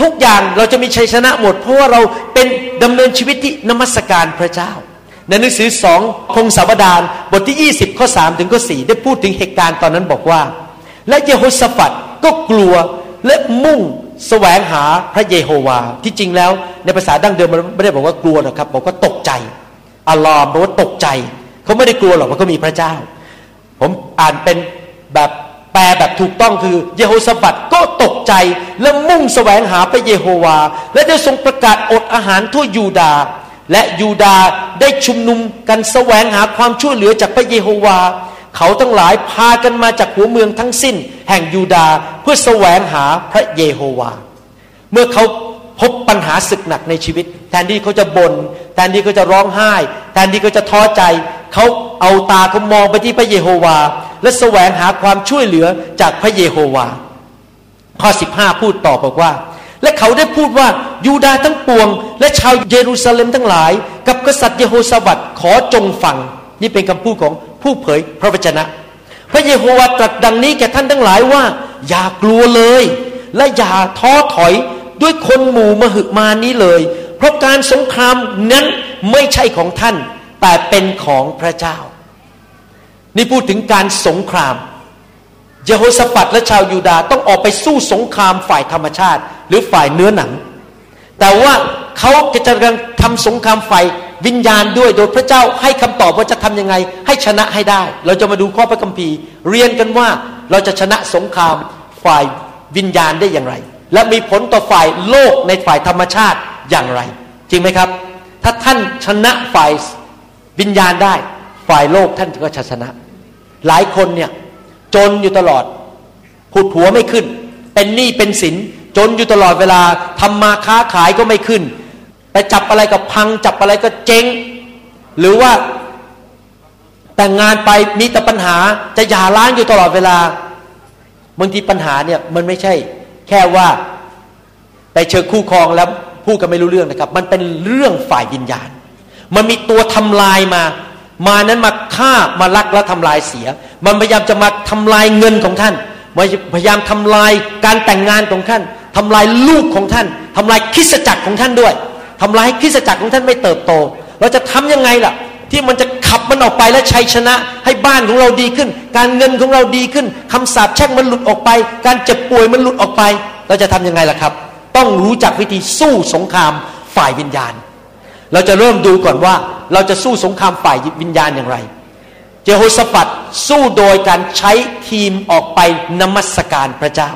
ทุกอย่างเราจะมีชัยชนะหมด เพราะว่าเราเป็นดำเนินชีวิตที่นมัสการพระเจ้า ในหนังสือสองพงศาวดารบทที่ 20ข้อ3ถึงข้อ4ได้พูดถึงเหตุการณ์ตอนนั้นบอกว่า และเยโฮสฟัดก็กลัว และมุ่งแสวงหาพระเยโฮวา ที่จริงแล้ว ในภาษาดั้งเดิมมันไม่ได้บอกว่ากลัวหรอกครับ บอกว่าตกใจอัลลอฮ์บอกว่าตกใจ เขาไม่ได้กลัวหรอกว่าเขามีพระเจ้า ผมอ่านเป็นแบบแปลแบบถูกต้องคือเยโฮสฟัดก็ตกใจและมุ่งแสวงหาพระเยโฮวา และได้ทรงประกาศอดอาหารทั่วยูดา และยูดาได้ชุมนุมกันแสวงหาความช่วยเหลือจากพระเยโฮวา เขาทั้งหลายพากันมาจากหัวเมืองทั้งสิ้น แห่งยูดาเพื่อแสวงหาพระเยโฮวา เมื่อเขาพบปัญหาศึกหนักในชีวิต แทนที่เขาจะบน่นแทนที่เขาจะร้องไห้ แทนที่เขาจะท้อใจเขาเอาตาเขามองไปที่พระเยโฮวา และแสวงหาความช่วยเหลือจากพระเยโฮวา ข้อ 15 พูดต่อบอกว่า และเขาได้พูดว่ายูดาทั้งปวง และชาวเยรูซาเล็มทั้งหลาย กับกษัตริย์เยโฮสวัตขอจงฟัง นี่เป็นคำพูดของ ผู้เผยพระวจนะ พระเยโฮวาตรัสดังนี้แก่ท่านทั้งหลายว่า อย่ากลัวเลย และอย่าท้อถอยด้วยคนหมู่มหึมานี้เลย เพราะการสงครามนั้นไม่ใช่ของท่าน แต่เป็นของพระเจ้า นี่พูดถึงการสงครามเยโฮสฟัดและชาวยูดาห์ต้องออกไปสู้สงครามฝ่ายธรรมชาติ หรือฝ่ายเนื้อหนัง แต่ว่าเขาจะกำลังทำสงครามฝ่าย วิญญาณด้วยโดยพระเจ้าให้คำตอบว่าจะทํำยังไง ให้ชนะให้ได้ เราจะมาดูข้อพระคัมภีร์ เรียนกันว่าเราจะชนะสงครามฝ่ายวิญญาณได้อย่างไร และมีผลต่อฝ่ายโลกในฝ่ายธรรมชาติอย่างไร จริงไหมครับ ถ้าท่านชนะฝ่ายวิญญาณได้ฝ่ายโลกท่านก็ชนะ หลายคนเนี่ยจนอยู่ตลอดผุดหัวไม่ขึ้น เป็นหนี้เป็นสินจนอยู่ตลอดเวลาทำมาค้าขายก็ไม่ขึ้น ไปจับอะไรกับพัง จับอะไรก็เจ๊ง หรือว่าแต่งงานไปมีแต่ปัญหาจะหย่าร้างอยู่ตลอดเวลาบางทีปัญหาเนี่ยมันไม่ใช่ แค่ว่าไปเชิญคู่ครองแล้วพูดกันไม่รู้เรื่องนะครับ มันเป็นเรื่องฝ่ายวิญญาณ มันมีตัวทำลายมา มานั้นมาฆ่ามาลักและทำลายเสีย มันพยายามจะมาทำลายเงินของท่านมาพยายามทำลายการแต่งงานของท่านทำลายลูกของท่านทำลายคิสจักรของท่านด้วย ทำลายคริสจักรของท่านไม่เติบโต เราจะทํำยังไงล่ะ ที่มันจะขับมันออกไปและชัยชนะ ให้บ้านของเราดีขึ้น การเงินของเราดีขึ้นคำสาปแช่งมันหลุดออกไป การเจ็บป่วยมันหลุดออกไป เราจะทํำยังไงล่ะครับ ต้องรู้จักวิธีสู้สงครามฝ่ายวิญญาณ เราจะเริ่มดูก่อนว่า เราจะสู้สงครามฝ่ายวิญญาณอย่างไร เจโฮสฟัดสู้โดยการใช้ทีมออกไปนมัสการพระเจ้า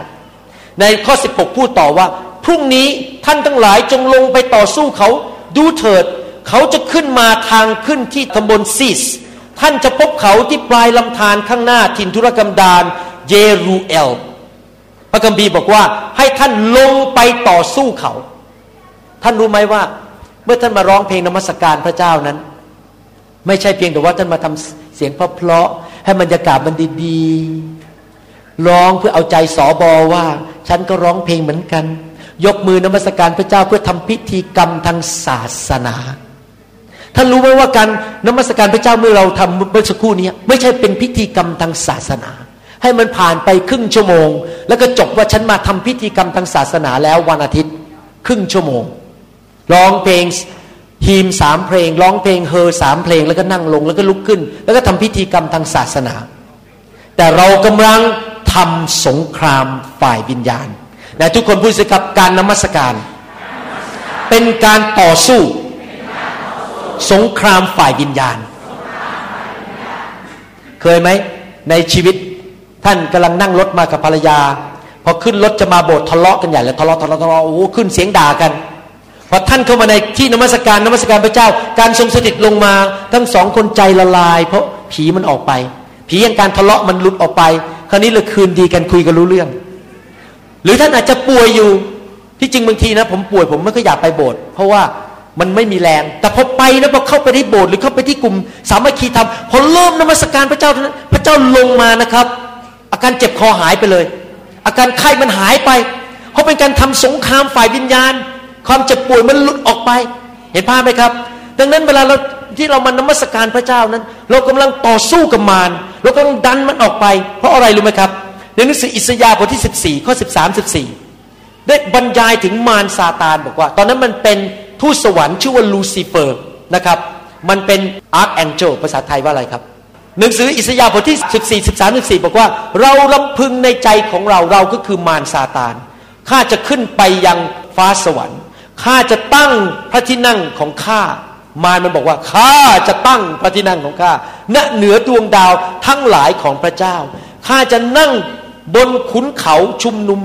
ในข้อ 16 พูดต่อว่า พรุ่งนี้ท่านทั้งหลายจงลงไปต่อสู้เขาดูเถิด เขาจะขึ้นมาทางขึ้นที่ตำบลซิสท่านจะพบเขาที่ปลายลำธารข้างหน้าถิ่นธุรกันดารเยรูเอล พระกัมภีบอกว่าให้ท่านลงไปต่อสู้เขา ท่านรู้ไหมว่า เมื่อท่านมาร้องเพลงนมัสการพระเจ้านั้น ไม่ใช่เพียงแต่ว่าท่านมาทำเสียงเพราะๆให้บรรยากาศมันดีๆร้องเพื่อเอาใจสอบอว่า ฉันก็ร้องเพลงเหมือนกัน ยกมือนมัสการพระเจ้าเพื่อทำพิธีกรรมทางศาสนาท่านรู้ไหมว่าการนมัสการพระเจ้าเมื่อเราทำเมื่อสักครู่นี้ไม่ใช่เป็นพิธีกรรมทางศาสนา ให้มันผ่านไปครึ่งชั่วโมง แล้วก็จบว่าฉันมาทำพิธีกรรมทางศาสนาแล้ววันอาทิตย์ ครึ่งชั่วโมงร้องเพลงฮีมสามเพลงร้องเพลงเฮอสามเพลงแล้วก็นั่งลงแล้วก็ลุกขึ้น แล้วก็ทำพิธีกรรมทางศาสนา แต่เรากำลังทำสงครามฝ่ายวิญญาณ นะทุกคนพูดสิครับการนมัสการ เป็นการต่อสู้ สงครามฝ่ายวิญญาณ เคยไหมในชีวิตท่านกำลังนั่งรถมากับภรรยา พอขึ้นรถจะมาโบสถ์ทะเลาะกันใหญ่เลยทะเลาะทะเลาะทะเลาะโอ้ขึ้นเสียงด่ากันพอท่านเข้ามาในที่นมัสการนมัสการพระเจ้า การทรงสถิตลงมา ทั้งสองคนใจละลาย เพราะผีมันออกไป ผียังการทะเลาะมันหลุดออกไป คราวนี้เราคืนดีกันคุยกันรู้เรื่อง หรือท่านอาจจะป่วยอยู่ที่จริงบางทีนะ ผมป่วยผมไม่ค่อยอยากไปโบสถ์เพราะว่ามันไม่มีแรง แต่พอไปนะพอเข้าไปที่โบสถ์หรือเข้าไปที่กลุ่ม สามัคคีธรรมพอเริ่มนมัสการพระเจ้านั้น พระเจ้าลงมานะครับ อาการเจ็บคอหายไปเลย อาการไข้มันหายไปเพราะเป็นการทำสงครามฝ่ายวิญญาณ ความเจ็บป่วยมันหลุดออกไป เห็นภาพไหมครับ ดังนั้นเวลาเราที่เรามานมัสการพระเจ้านั้น เรากำลังต่อสู้กับมารเรากำลังดันมันออกไป เพราะอะไรรู้ไหมครับ ในหนังสืออิสยาห์บทที่ 14 ข้อ 13 14 ได้บรรยายถึงมารซาตานบอกว่า ตอนนั้นมันเป็นทูตสวรรค์ชื่อว่าลูซิเฟอร์นะครับ มันเป็นอาร์คแองเจลภาษาไทยว่าอะไรครับ หนังสืออิสยาห์บทที่ 14 13 14 บอกว่า เราลำพึงในใจของเราเราก็คือมารซาตานข้าจะขึ้นไปยังฟ้าสวรรค์ข้าจะตั้งพระที่นั่งของข้ามารมันบอกว่าข้าจะตั้งพระที่นั่งของข้าณเหนือดวงดาวทั้งหลายของพระเจ้าข้าจะนั่ง บนขุนเขาชุมนุม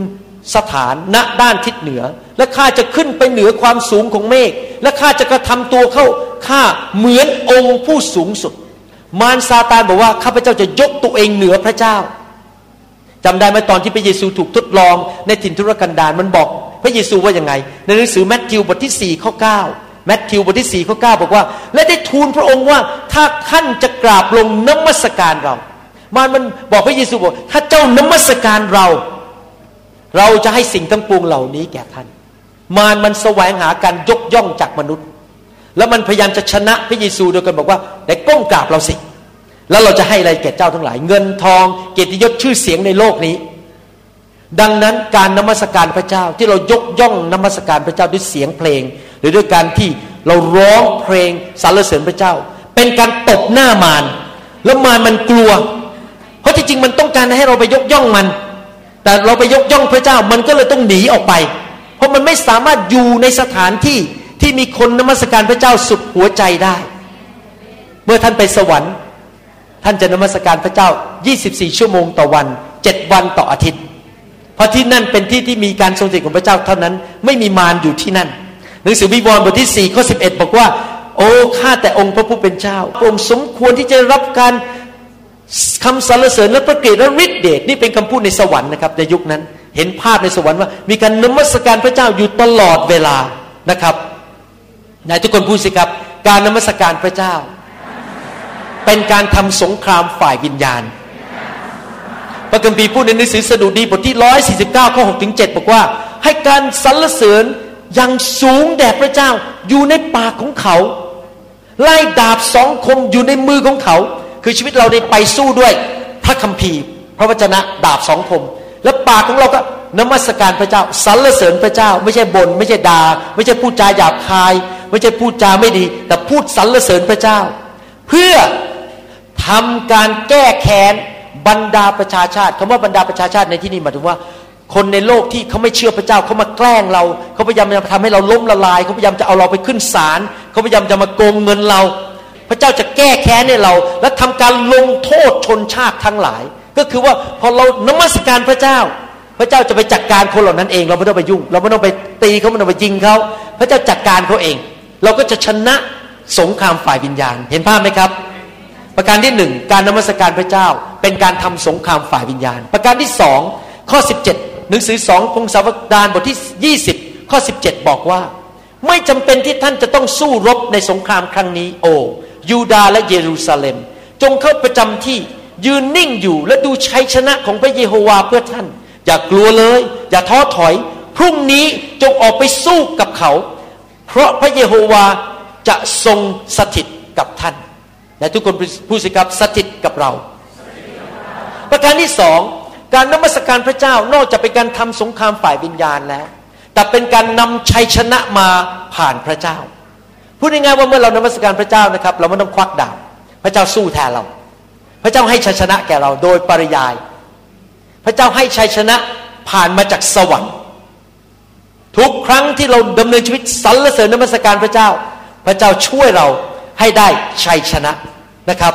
สถานณด้านทิศเหนือ และข้าจะขึ้นไปเหนือความสูงของเมฆและข้าจะกระทำตัวเข้าข้าเหมือนองค์ผู้สูงสุด มารซาตานบอกว่าข้าพเจ้าจะยกตัวเองเหนือพระเจ้าจำได้ไหมตอนที่พระเยซูถูกทดลองในถิ่นทุรกันดารมันบอก พระเยซูว่ายังไง ในหนังสือแมทธิวบทที่4ข้อ9แมทธิวบทที่4ข้อ9บอกว่า และได้ทูลพระองค์ว่าถ้าท่านจะกราบลงนมัสการเรา มารมันบอกพระเยซูบอก ถ้าเจ้านมัสการเรา เราจะให้สิ่งทั้งปวงเหล่านี้แก่ท่าน มารมันแสวงหาการยกย่องจากมนุษย์ แล้วมันพยายามจะชนะพระเยซูโดยการบอกว่าได้ก้มกราบเราสิ แล้วเราจะให้อะไรแก่เจ้าทั้งหลาย เงินทอง เกียรติยศชื่อเสียงในโลกนี้ ดังนั้นการนมัสการพระเจ้าที่เรายกย่องนมัสการพระเจ้าด้วยเสียงเพลง หรือด้วยการที่เราร้องเพลงสรรเสริญพระเจ้า เป็นการตบหน้ามารแล้วมารมันกลัว เพราะที่จริงมันต้องการให้เราไปยกย่องมัน แต่เราไปยกย่องพระเจ้ามันก็เลยต้องหนีออกไป เพราะมันไม่สามารถอยู่ในสถานที่ที่มีคนนมัสการพระเจ้าสุดหัวใจได้ เมื่อท่านไปสวรรค์ ท่านจะนมัสการพระเจ้า 24 ชั่วโมงต่อวัน 7 วันต่ออาทิตย์ เพราะที่นั่นเป็นที่ที่มีการทรงสถิตของพระเจ้าเท่านั้น ไม่มีมารอยู่ที่นั่น หนังสือวิวรณ์บทที่4ข้อ11 บอกว่า โอ้ข้าแต่องค์พระผู้เป็นเจ้าองค์สมควรที่จะรับการ คำสรรเสริญและพระเกียรติและฤทธิเดชนี่เป็นคำพูดในสวรรค์นะครับในยุคนั้น เห็นภาพในสวรรค์ว่า มีการนมัสการพระเจ้าอยู่ตลอดเวลานะครับนายทุกคนพูดสิครับ การนมัสการพระเจ้า เป็นการทำสงครามฝ่ายวิญญาณ พระคัมภีร์พูดในหนังสือสดุดีบทที่149ข้อ6ถึง7บอกว่า ให้การสรรเสริญอย่างสูงแด่พระเจ้าอยู่ในปากของเขา ไล่ดาบสองคมอยู่ในมือของเขา คือชีวิตเราได้ไปสู้ด้วยพระคัมภีร์ พระวจนะดาบสองคม และปากของเราก็นมัสการพระเจ้าสรรเสริญพระเจ้า ไม่ใช่บน่นไม่ใช่ดา่าไม่ใช่พูดจาหยาบคาย ไม่ใช่พูดจาไม่ดี แต่พูดสรรเสริญพระเจ้า เพื่อทำการแก้แค้นบรรดาประชาชาติคำว่าบรรดาประชาชาติในที่นี้หมายถึงว่า คนในโลกที่เขาไม่เชื่อพระเจ้าเขามาแกล้งเราเขาพยายามจะทำให้เราล้มละลายเขาพยายามจะเอาเราไปขึ้นศาลเขาพยายามจะมาโกงเงินเรา พระเจ้าจะแก้แค้นให้เรา และทำการลงโทษชนชาติทั้งหลาย ก็คือว่าพอเรานมัสการพระเจ้า พระเจ้าจะไปจัดการคนเหล่านั้นเอง เราไม่ต้องไปยุ่ง เราไม่ต้องไปตีเขาไม่ต้องไปยิงเขาพระเจ้าจัดการเขาเอง เราก็จะชนะสงครามฝ่ายวิญญาณ เห็นภาพไหมครับ ประการที่หนึ่งการนมัสการพระเจ้า เป็นการทำสงครามฝ่ายวิญญาณ ประการที่สองข้อ 17 หนังสือสองพงศาวดารบทที่ 20 ข้อ 17 บอกว่า ไม่จำเป็นที่ท่านจะต้องสู้รบในสงครามครั้งนี้ โอ้ ยูดาและเยรูซาเล็ม จงเข้าประจำที่ยืนนิ่งอยู่และดูชัยชนะของพระเยโฮวาเพื่อท่าน อย่ากลัวเลย อย่าท้อถอย พรุ่งนี้จงออกไปสู้กับเขา เพราะพระเยโฮวาจะทรงสถิตกับท่านและทุกคนพูดสิครับสถิตกับเรา ประการที่สองการนมัสการพระเจ้านอกจากเป็นการทำสงครามฝ่ายวิญญาณแล้ว แต่เป็นการนำชัยชนะมาผ่านพระเจ้า พูดง่ายๆว่าเมื่อเรานมัสการพระเจ้านะครับ เราไม่ต้องควักดาบพระเจ้าสู้แทนเรา พระเจ้าให้ชัยชนะแก่เราโดยปริยาย พระเจ้าให้ชัยชนะผ่านมาจากสวรรค์ทุกครั้งที่เราดำเนินชีวิตสรรเสริญนมัสการพระเจ้า พระเจ้าช่วยเราให้ได้ชัยชนะนะครับ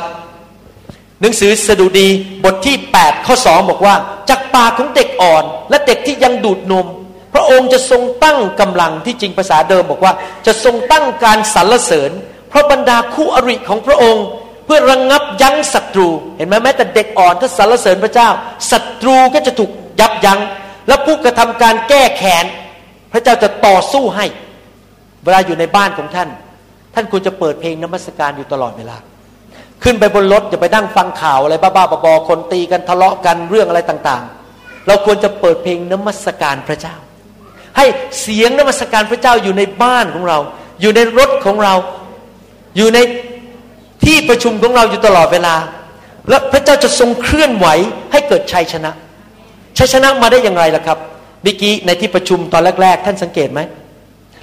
หนังสือสดุดีบทที่ 8 ข้อ 2 บอกว่า จากปากของเด็กอ่อน และเด็กที่ยังดูดนม พระองค์จะทรงตั้งกำลังที่จริงภาษาเดิมบอกว่า จะทรงตั้งการสรรเสริญพระบรรดาคู่อริของพระองค์ เพื่อระงงับยั้งศัตรู เห็นไหมแม้แต่เด็กอ่อนถ้าสรรเสริญพระเจ้าศัตรูก็จะถูกยับยัง้งและผู้กระทำการแก้แค้นพระเจ้าจะต่อสู้ให้ เวลาอยู่ในบ้านของท่าน ท่านควรจะเปิดเพลงนมัสการอยู่ตลอดเวลาขึ้นไปบนรถอย่าไปนั่งฟังข่าวอะไรบ้าๆบอๆคนตีกันทะเลาะกันเรื่องอะไรต่างๆ เราควรจะเปิดเพลงนมัสการพระเจ้า ให้เสียงนมัสการพระเจ้าอยู่ในบ้านของเรา อยู่ในรถของเรา อยู่ในที่ประชุมของเราอยู่ตลอดเวลา และพระเจ้าจะทรงเคลื่อนไหวให้เกิดชัยชนะชัยชนะมาได้อย่างไรล่ะครับเมื่อกี้ในที่ประชุมตอนแรก ๆ ท่านสังเกตไหม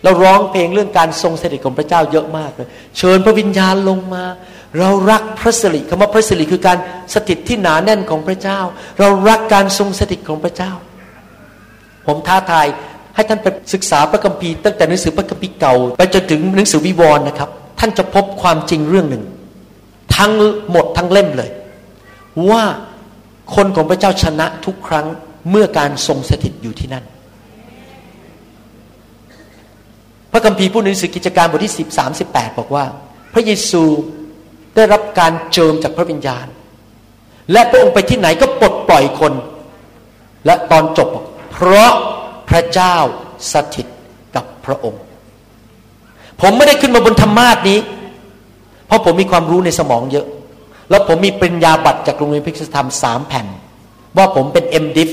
เราร้องเพลงเรื่องการทรงสถิตของพระเจ้าเยอะมากเลยเชิญพระวิญญาณลงมา เรารักพระสิริคำว่าพระสิริคือการสถิตที่หนาแน่นของพระเจ้า เรารักการทรงสถิตของพระเจ้า ผมท้าทาย ให้ท่านไปศึกษาพระคัมภีร์ตั้งแต่หนังสือพระคัมภีร์เก่า ไปจนถึงหนังสือวิวรณ์นะครับ ท่านจะพบความจริงเรื่องหนึ่ง ทั้งหมดทั้งเล่มเลย ว่าคนของพระเจ้าชนะทุกครั้งเมื่อการทรงสถิตอยู่ที่นั่น พระคัมภีร์พูดในหนังสือกิจการบทที่10 38บอกว่า พระเยซูได้รับการเจิมจากพระวิญญาณ และพระองค์ไปที่ไหนก็ปลดปล่อยคน และตอนจบ เพราะ พระเจ้าสถิตกับพระองค์ ผมไม่ได้ขึ้นมาบนธรรมาสนี้ เพราะผมมีความรู้ในสมองเยอะ แล้วผมมีปริญญาบัตรจากโรงเรียนพิกษธรรมสามแผ่น ว่าผมเป็นเอ็มดิฟ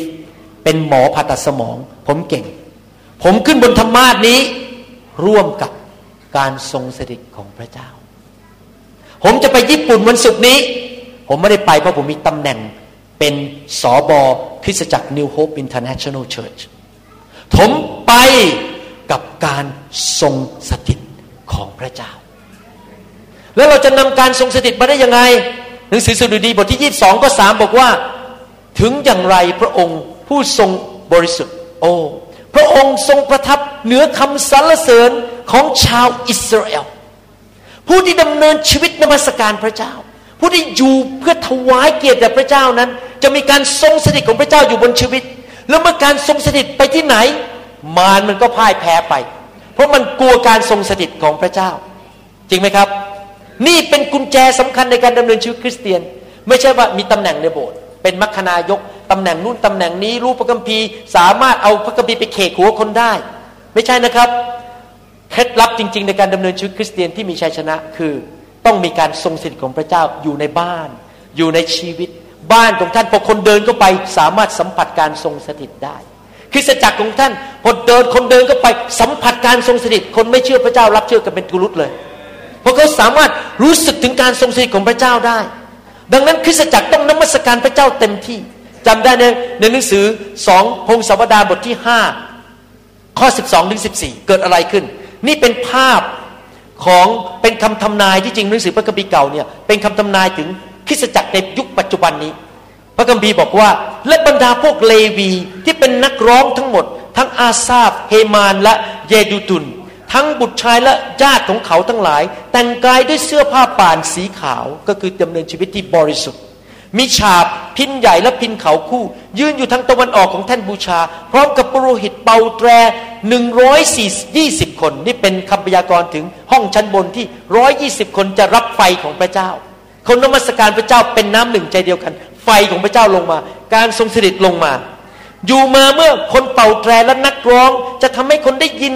เป็นหมอผ่าตัดสมอง ผมเก่ง ผมขึ้นบนธรรมาสนี้ ร่วมกับการทรงสถิตของพระเจ้า ผมจะไปญี่ปุ่นวันศุกร์นี้ ผมไม่ได้ไปเพราะผมมีตำแหน่งเป็นสอบอคริสตจักร New Hope International Church ผมไปกับการทรงสถิตของพระเจ้า แล้วเราจะนำการทรงสถิตมาได้ยังไง หนังสือสดุดีบทที่ 22 ก็สามบอกว่า ถึงอย่างไรพระองค์ผู้ทรงบริสุทธิ์ โอ้พระองค์ทรงประทับเหนือคำสรรเสริญของชาวอิสราเอลผู้ที่ดำเนินชีวิตนมัสการพระเจ้า ผู้ที่อยู่เพื่อถวายเกียรติแด่พระเจ้านั้น จะมีการทรงสถิตของพระเจ้าอยู่บนชีวิต แล้วเมื่อการทรงสถิตไปที่ไหน มารมันก็พ่ายแพ้ไป เพราะมันกลัวการทรงสถิตของพระเจ้า จริงไหมครับ นี่เป็นกุญแจสำคัญในการดำเนินชีวิตคริสเตียน ไม่ใช่ว่ามีตำแหน่งในโบสถ์เป็นมัคคณายกตำแหน่งนู่นตำแหน่งนี้รู้พระคัมภีร์ สามารถเอาพระคัมภีร์ไปเขกหัวคนได้ ไม่ใช่นะครับเคล็ดลับจริง ๆ ในการดำเนินชีวิตคริสเตียนที่มีชัยชนะคือ ต้องมีการทรงสถิตของพระเจ้าอยู่ในบ้าน อยู่ในชีวิต บ้านของท่านพอคนเดินเข้าไปสามารถสัมผัสการทรงสถิตได้ คริสตจักรของท่านพอเดินคนเดินเข้าไปสัมผัสการทรงสถิต คนไม่เชื่อพระเจ้ารับเชื่อกันเป็นกุลุตเลย เพราะเขาสามารถรู้สึกถึงการทรงสถิตของพระเจ้าได้ ดังนั้นคริสตจักรต้องนมัสการพระเจ้าเต็มที่จำได้ในในหนังสือสองพงศาวดารบทที่ห้าข้อสิบสองถึงสิบสี่เกิดอะไรขึ้น นี่เป็นภาพของเป็นคำทำนายที่จริงหนังสือพระคัมภีร์เก่าเนี่ยเป็นคำทำนายถึง ริสตจักรในยุคปัจจุบันนี้ พระคัมภีร์บอกว่า และบรรดาพวกเลวีที่เป็นนักร้องทั้งหมด ทั้งอาซาบเฮมานและเยดูตุน ทั้งบุตรชายและญาติของเขาทั้งหลาย แต่งกายด้วยเสื้อผ้าป่านสีขาวก็คือดำเนินชีวิตที่บริสุทธิ์มีฉาบพินใหญ่และพินเขาคู่ ยืนอยู่ทางตะวันออกของแท่นบูชา พร้อมกับปรหิตเป่าแตรหนึ่งร้อยสี่สิบคน นี่เป็นคำพยากรณ์ถึงห้องชั้นบนที่ร้อยยี่สิบคนจะรับไฟของพระเจ้า คนนมัสการพระเจ้าเป็นน้ำหนึ่งใจเดียวกัน ไฟของพระเจ้าลงมา การทรงสถิตลงมา อยู่มาเมื่อคนเป่าแตรและนักร้อง จะทำให้คนได้ยิน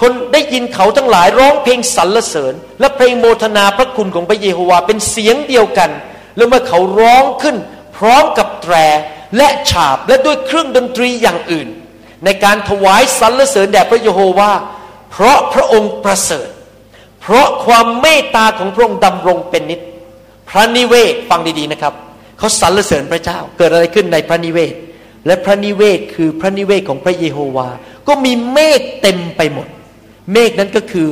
คนได้ยินเขาทั้งหลายร้องเพลงสรรเสริญ และเพลงโมทนาพระคุณของพระเยโฮวาเป็นเสียงเดียวกัน แล้วเมื่อเขาร้องขึ้น พร้อมกับแตรและฉาบและด้วยเครื่องดนตรีอย่างอื่น ในการถวายสรรเสริญแด่พระเยโฮวาเพราะพระองค์ประเสริฐ เพราะความเมตตาของพระองค์ดำรงเป็นนิจ พระนิเวศฟังดีๆนะครับเขาสรรเสริญพระเจ้าเกิดอะไรขึ้นในพระนิเวศ และพระนิเวศคือพระนิเวศของพระเยโฮวา ก็มีเมฆเต็มไปหมด เมฆนั้นก็คือ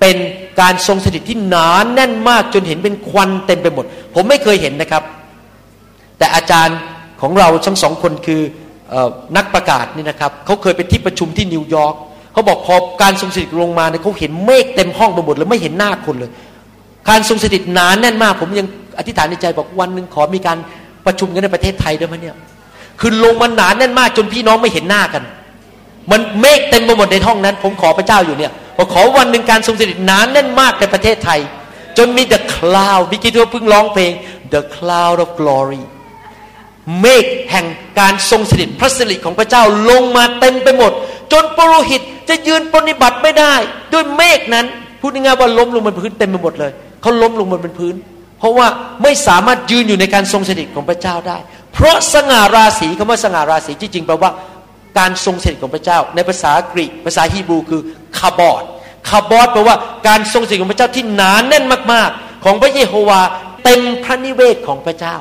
เป็นการทรงสถิตที่หนานแน่นมากจนเห็นเป็นควันเต็มไปหมด ผมไม่เคยเห็นนะครับ แต่อาจารย์ของเราทั้งสองคนคืออนักประกาศนี่นะครับเขาเคยไปที่ประชุมที่นิวยอร์กเขาบอกพอการทรงสถิตลงมาเนี่ยเขาเห็นเมฆเต็มห้องไปหมดเลยไม่เห็นหน้าคนเลย การทรงสถิตหนานแน่นมาก ผมยังอธิษฐานในใจบอกวันหนึ่งขอมีการประชุมกันในประเทศไทยด้วยมั้ยเนี่ยคือลงมาหนานแน่นมากจนพี่น้องไม่เห็นหน้ากัน มันเมฆเต็มไปหมดในห้องนั้น ผมขอพระเจ้าอยู่เนี่ยพอขอวันหนึ่งการทรงสถิตนานแน่นมากในประเทศไทย จนมี the cloud พี่คิดว่เพิ่งร้องเพลง the cloud of glory เมฆแห่งการทรงสถิตพระสิริของพระเจ้าลงมาเต็มไปหมด จนปรหิตจะยืนปฏิบัติไม่ได้ ด้วยเมฆนั้นพูดง่ายๆว่าล้มลงบนพื้นเต็มไปหมดเลย เขาล้มลงบนพื้น เพราะว่าไม่สามารถยืนอยู่ในการทรงสถิตของพระเจ้าได้ เพราะสง่าราศีคำว่าสง่าราศีที่จริงแปลว่าการทรงสถิตของพระเจ้า ในภาษากรีกภาษาฮีบรูคือคาบอดคาบอดแปลว่าการทรงสถิตของพระเจ้าที่หนานแน่นมาก ๆ ของพระเยโฮวาเต็มพระนิเวศของพระเจ้า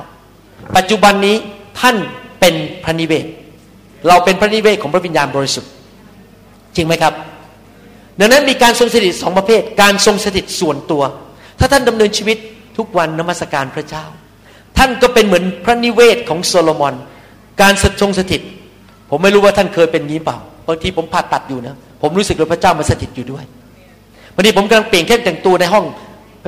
ปัจจุบันนี้ท่านเป็นพระนิเวศ เราเป็นพระนิเวศของพระวิญญาณบริสุทธิ์ จริงไหมครับ ดังนั้นมีการทรงสถิตสองประเภท การทรงสถิตส่วนตัว ถ้าท่านดำเนินชีวิตทุกวันนมัสการพระเจ้า ท่านก็เป็นเหมือนพระนิเวศของโซโลมอน การสทรงสถิต ผมไม่รู้ว่าท่านเคยเป็นงี้เปล่าบางทีผมผ่าตัดอยู่นะผมรู้สึกว่าพระเจ้ามาสถิตอยู่ด้วยวันนี้ผมกำลังเปลี่ยนแค่แต่งตัวในห้อง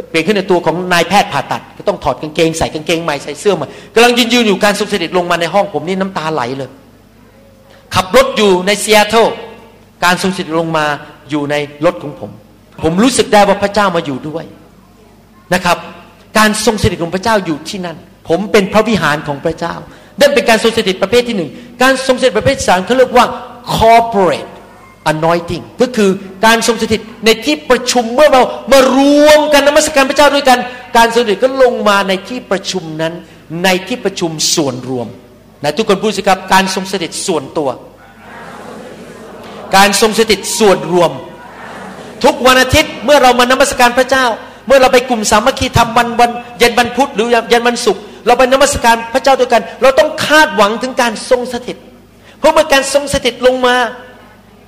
เปลี่ยนขึ้นในตัวของนายแพทย์ผ่าตัด ก็ต้องถอดกางเกงใส่กางเกงใหม่ใส่เสื้อใหม่กำลังยืนยืนอยู่การทรงสถิตลงมาในห้องผมนี่น้ำตาไหลเลย ขับรถอยู่ในเซีแอตเทลการทรงสถิตลงมาอยู่ในรถของผม ผมรู้สึกได้ว่าพระเจ้ามาอยู่ด้วย นะครับ การทรงสถิตของพระเจ้าอยู่ที่นั่น ผมเป็นพระวิหารของพระเจ้านั่นเป็นการทรงสถิตประเภทที่หนึ่งการทรงสถิตประเภทสามเขาเรียกว่า corporate anointing ก็คือการทรงสถิตในที่ประชุมเมื่อเรามารวมกันนมัสการพระเจ้าด้วยกัน การทรงสถิตก็ลงมาในที่ประชุมนั้นในที่ประชุมส่วนรวมนะทุกคนพูดสิครับการทรงสถิตส่วนตัว การทรงสถิตส่วนรวม ทุกวันอาทิตย์เมื่อเรามานมัสการพระเจ้า เมื่อเราไปกลุ่มสามัคคีทำวันวันเย็นวันพุธหรือเย็นวันศุกร์เราไปนมัสการพระเจ้าด้วยกัน เราต้องคาดหวังถึงการทรงสถิต เพราะเมื่อการทรงสถิตลงมา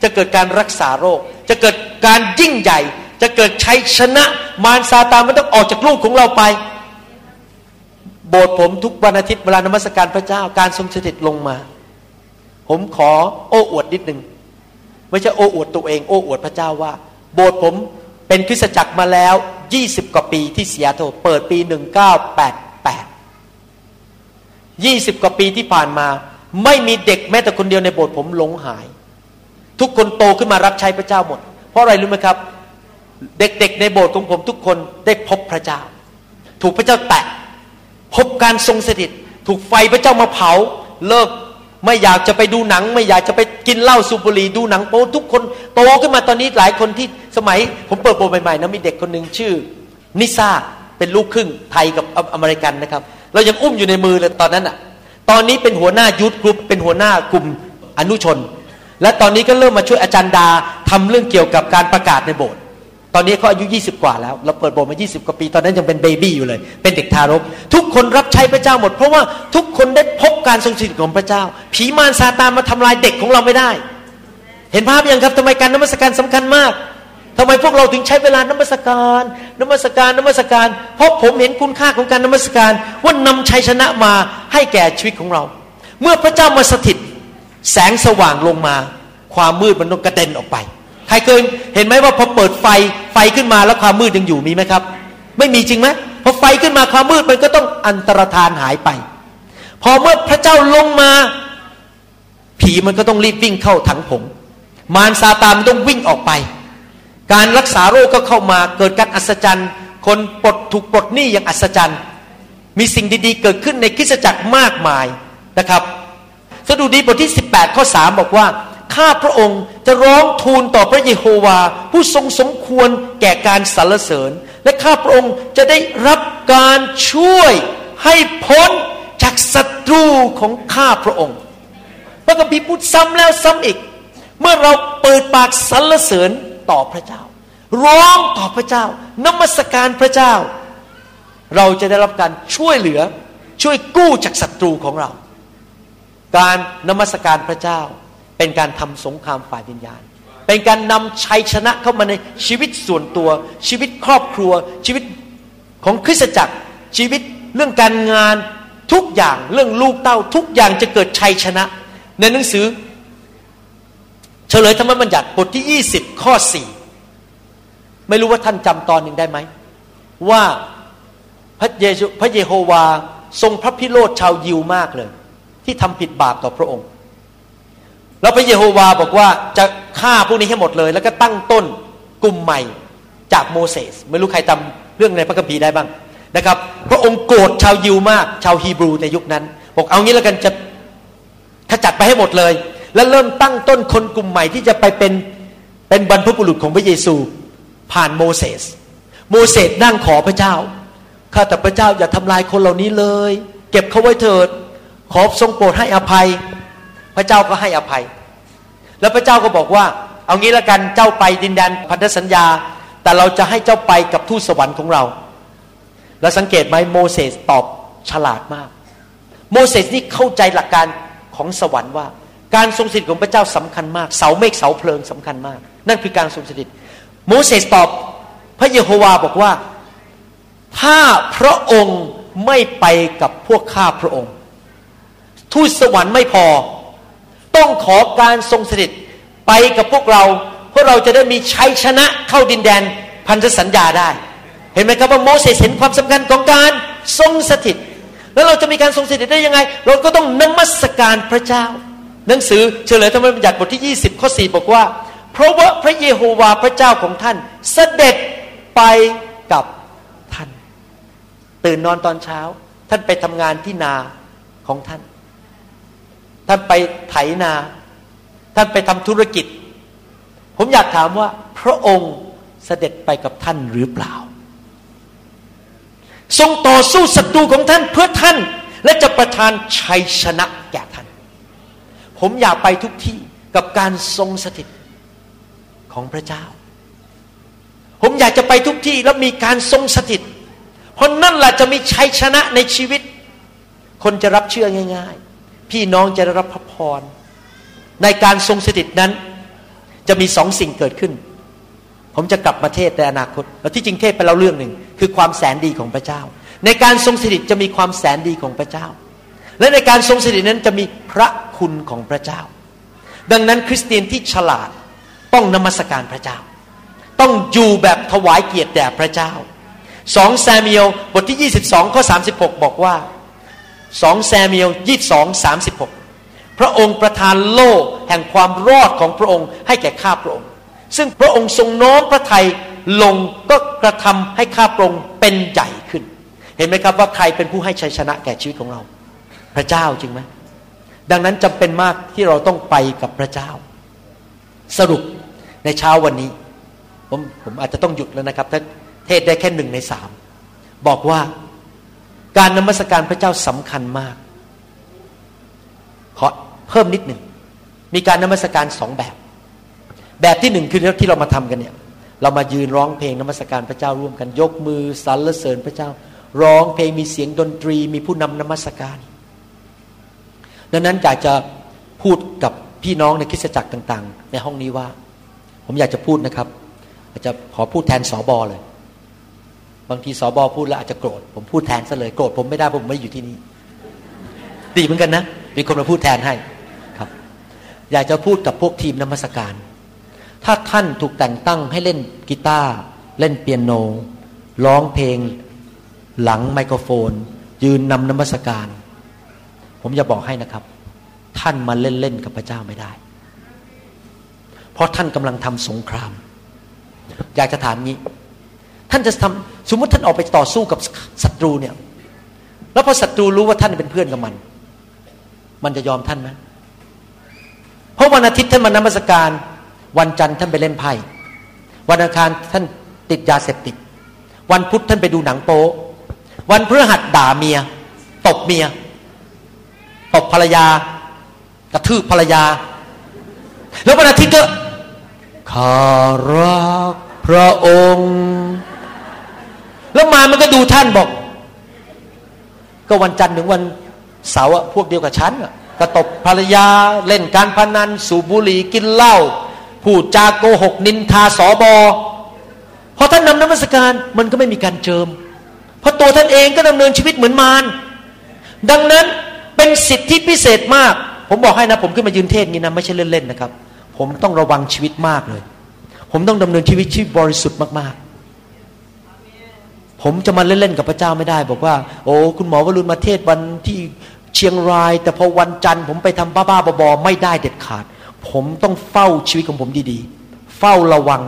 จะเกิดการรักษาโรค จะเกิดการยิ่งใหญ่ จะเกิดชัยชนะมารซาตานมันต้องออกจากลูกของเราไป โบสถ์ผมทุกวันอาทิตย์เวลานมัสการพระเจ้าการทรงสถิตลงมา ผมขอโอ้อวดนิดหนึ่งไม่ใช่โอ้อวดตัวเอง โอ้อวดพระเจ้าว่า โบสถ์ผม เป็นคริสตจักรมาแล้ว 20 กว่าปีที่เสียโทเปิดปี 1988ยี่สิบกว่าปีที่ผ่านมา ไม่มีเด็กแม้แต่คนเดียวในโบสถ์ผมหลงหาย ทุกคนโตขึ้นมารับใช้พระเจ้าหมด เพราะอะไรรู้ไหมครับ เด็กๆในโบสถ์ของผมทุกคนได้พบพระเจ้า ถูกพระเจ้าแตะพบการทรงสถิต ถูกไฟพระเจ้ามาเผาเลิก ไม่อยากจะไปดูหนัง ไม่อยากจะไปกินเหล้าสูบบุหรี่ดูหนังโป๊ทุกคนโตขึ้นมาตอนนี้หลายคนที่สมัย ผมเปิดโบสถ์ใหม่ๆนะมีเด็กคนหนึ่งชื่อ นิซาเป็นลูกครึ่งไทยกับอเมริกันนะครับ เรายังอุ้มอยู่ในมือเลยตอนนั้นอะ ตอนนี้เป็นหัวหน้า youth group เป็นหัวหน้ากลุ่มอนุชน และตอนนี้ก็เริ่มมาช่วยอาจารย์ดาทำเรื่องเกี่ยวกับการประกาศในโบสถ์ ตอนนี้เขาอายุ20 กว่าแล้ว เราเปิดโบสถ์มา 20 กว่าปี ตอนนั้นยังเป็น baby อยู่เลย เป็นเด็กทารก ทุกคนรับใช้พระเจ้าหมด เพราะว่าทุกคนได้พบการทรงสถิตของพระเจ้า ผีมารซาตานมาทำลายเด็กของเราไม่ได้ เห็นภาพยังครับทำไมการนมัสการสำคัญมากทำไมพวกเราถึงใช้เวลานมัสการนมัสการนมัสการ เพราะผมเห็นคุณค่าของการนมัสการว่านำชัยชนะมาให้แก่ชีวิตของเรา เมื่อพระเจ้ามาสถิต แสงสว่างลงมา ความมืดมันต้องกระเด็นออกไป ใครเคยเห็นไหมว่าพอเปิดไฟไฟขึ้นมาแล้วความมืดยังอยู่มีไหมครับ ไม่มีจริงไหมพอไฟขึ้นมาความมืดมันก็ต้องอันตรธานหายไป พอเมื่อพระเจ้าลงมา ผีมันก็ต้องรีบวิ่งเข้าถังผง มารซาตานมันต้องวิ่งออกไป การรักษาโรคก็เข้ามาเกิดการอัศจรรย์ คนปลดถูกปลดหนี้อย่างอัศจรรย์ มีสิ่งดีๆ เกิดขึ้นในคริสตจักรมากมายนะครับสดุดีบทที่ 18 ข้อ 3 บอกว่า ข้าพระองค์จะร้องทูลต่อพระเยโฮวา ผู้ทรงสมควรแก่การสรรเสริญ และข้าพระองค์จะได้รับการช่วยให้พ้นจากศัตรูของข้าพระองค์ พระคัมภีร์พูดซ้ำแล้วซ้ำอีก เมื่อเราเปิดปากสรรเสริญต่อพระเจ้า ร้องต่อพระเจ้านมัสการพระเจ้า เราจะได้รับการช่วยเหลือช่วยกู้จากศัตรูของเรา การนมัสการพระเจ้า เป็นการทำสงครามฝ่ายวิญญาณ เป็นการนำชัยชนะเข้ามาในชีวิตส่วนตัว ชีวิตครอบครัว ชีวิตของคริสตจักร ชีวิตเรื่องการงานทุกอย่างเรื่องลูกเต้าทุกอย่างจะเกิดชัยชนะ ในหนังสือ เฉลยธรรมบัญญัติบทที่ 20 ข้อ 4 ไม่รู้ว่าท่านจำตอนหนึ่งได้ไหม ว่าพระเยซูพระเยโฮวาทรงพระพิโรธชาวยิวมากเลย ที่ทำผิดบาปต่อพระองค์ แล้วพระเยโฮวาบอกว่าจะฆ่าพวกนี้ให้หมดเลย แล้วก็ตั้งต้นกลุ่มใหม่จากโมเสสไม่รู้ใครจำเรื่องในพระคัมภีร์ได้บ้างนะครับพระองค์โกรธชาวยิวมาก ชาวฮีบรูในยุคนั้น บอกเอางี้แล้วกันจะขจัดไปให้หมดเลย แล้วเริ่มตั้งต้นคนกลุ่มใหม่ที่จะไปเป็นเป็นบรรพบุรุษของพระเยซูผ่านโมเสสโมเสสนั่งขอพระเจ้าข้าแต่พระเจ้าอย่าทำลายคนเหล่านี้เลย เก็บเขาไว้เถิด ขอทรงโปรดให้อภัย พระเจ้าก็ให้อภัย แล้วพระเจ้าก็บอกว่า เอางี้ละกันเจ้าไปดินแดนพันธสัญญา แต่เราจะให้เจ้าไปกับทูตสวรรค์ของเรา แล้วสังเกตไหมโมเสสตอบฉลาดมาก โมเสสนี่เข้าใจหลักการของสวรรค์ว่า การทรงสถิตของพระเจ้าสำคัญมาก เสาเมฆเสาเพลิงสำคัญมาก นั่นคือการทรงสถิตโมเสสตอบพระเยโฮวาบอกว่าถ้าพระองค์ไม่ไปกับพวกข้าพระองค์ ทูตสวรรค์ไม่พอ ต้องขอการทรงสถิตไปกับพวกเราเพื่อเราจะได้มีชัยชนะเข้าดินแดนพันธสัญญาได้ เห็นไหมครับว่าโมเสสเห็นความสำคัญของการทรงสถิต แล้วเราจะมีการทรงสถิตได้ยังไง เราก็ต้องนมัสการพระเจ้า หนังสือเฉลยธรรมบัญญัติบทที่ 20ข้อ4บอกว่า เพราะว่าพระเยโฮวาพระเจ้าของท่าน เสด็จไปกับท่าน ตื่นนอนตอนเช้า ท่านไปทำงานที่นาของท่าน ท่านไปไถนา ท่านไปทำธุรกิจ ผมอยากถามว่า พระองค์เสด็จไปกับท่านหรือเปล่า ทรงต่อสู้ศัตรูของท่านเพื่อท่าน และจะประทานชัยชนะแก่ท่าน ผมอยากไปทุกที่กับการทรงสถิตของพระเจ้า ผมอยากจะไปทุกที่แล้วมีการทรงสถิต เพราะนั่นแหละจะมีชัยชนะในชีวิต คนจะรับเชื่อง่าย พี่น้องจะได้รับพระพร ในการทรงสถิตนั้น จะมีสองสิ่งเกิดขึ้น ผมจะกลับมาเทศในอนาคตแล้วที่จริงเทศไปแล้วเรื่องหนึ่งคือความแสนดีของพระเจ้า ในการทรงสถิตจะมีความแสนดีของพระเจ้า และในการทรงสถิตนั้นจะมีพระคุณของพระเจ้า ดังนั้นคริสเตียนที่ฉลาดต้องนมัสการพระเจ้า ต้องอยู่แบบถวายเกียรติแด่พระเจ้าสองแซมิเอลบทที่ 22ข้อ36 บอกว่า สองแซมิเอลยี่สองสามสิบหกพระองค์ประทานโล่แห่งความรอดของพระองค์ให้แก่ข้าพระองค์ ซึ่งพระองค์ทรงน้อมพระทัยลงก็กระทำให้ข้าพระองค์เป็นใหญ่ขึ้น เห็นไหมครับว่าใครเป็นผู้ให้ชัยชนะแก่ชีวิตของเรา พระเจ้าจริงไหมดังนั้นจำเป็นมากที่เราต้องไปกับพระเจ้า สรุปในเช้าวันนี้ ผมผมอาจจะต้องหยุดแล้วนะครับถ้าเทศได้แค่หนึ่งในสามบอกว่า การนมัสการพระเจ้าสำคัญมาก ขอเพิ่มนิดหนึ่ง มีการนมัสการสองแบบ แบบที่หนึ่งคือที่เรามาทำกันเนี่ย เรามายืนร้องเพลงนมัสการพระเจ้าร่วมกัน ยกมือสรรเสริญพระเจ้า ร้องเพลงมีเสียงดนตรี มีผู้นำนมัสการ ดังนั้นอยากจะพูดกับพี่น้องในคริสตจักรต่าง ๆ ในห้องนี้ว่า ผมอยากจะพูดนะครับอาจจะขอพูดแทนสอบอเลย บางทีสอบอพูดแล้วอาจจะโกรธผมพูดแทนซะเลยโกรธผมไม่ได้ผมไม่อยู่ที่นี่ดีเหมือนกันนะมีคนมาพูดแทนให้ครับ อยากจะพูดกับพวกทีมนมัสการ ถ้าท่านถูกแต่งตั้งให้เล่นกีตาร์เล่นเปียโนร้องเพลงหลังไมโครโฟน ยืนนำนมัสการ ผมจะบอกให้นะครับ ท่านมาเล่นๆกับพระเจ้าไม่ได้ เพราะท่านกำลังทำสงคราม อยากจะถามงี้ ท่านจะทำสมมติท่านออกไปต่อสู้กับศัตรูเนี่ย แล้วพอศัตรูรู้ว่าท่านเป็นเพื่อนกับมัน มันจะยอมท่านไหมเพราะวันอาทิตย์ท่านมานมัสการ วันจันทร์ท่านไปเล่นไพ่วันอังคารท่านติดยาเสพติด วันพุธท่านไปดูหนังโป๊วันพฤหัสด่าเมีย ตบเมีย ตบภรรยา กระทืบภรรยา แล้ววันอาทิตย์ก็ข้ารักพระองค์ แล้วมามันก็ดูท่านบอก ก็วันจันทร์ถึงวันเสาร์พวกเดียวกับฉันกระตบภรรยาเล่นการพนัน สูบบุหรี่กินเหล้าพูดจาโกหกนินทาสอบอพอท่านนำน้ำมัสการมันก็ไม่มีการเจิม เพราะตัวท่านเองก็ดำเนินชีวิตเหมือนมารดังนั้นเป็นสิทธิพิเศษมาก ผมบอกให้นะ ผมขึ้นมายืนเทศนี้นะไม่ใช่เล่นๆนะครับ ผมต้องระวังชีวิตมากเลย ผมต้องดำเนินชีวิตที่บริสุทธิ์มากๆ ผมจะมาเล่นๆกับพระเจ้าไม่ได้ บอกว่า โอ้คุณหมอวรุณมาเทศวันที่เชียงราย แต่พอวันจันทร์ผมไปทำบ้าๆบอๆไม่ได้เด็ดขาด ผมต้องเฝ้าชีวิตของผมดีๆ เฝ้าระวัง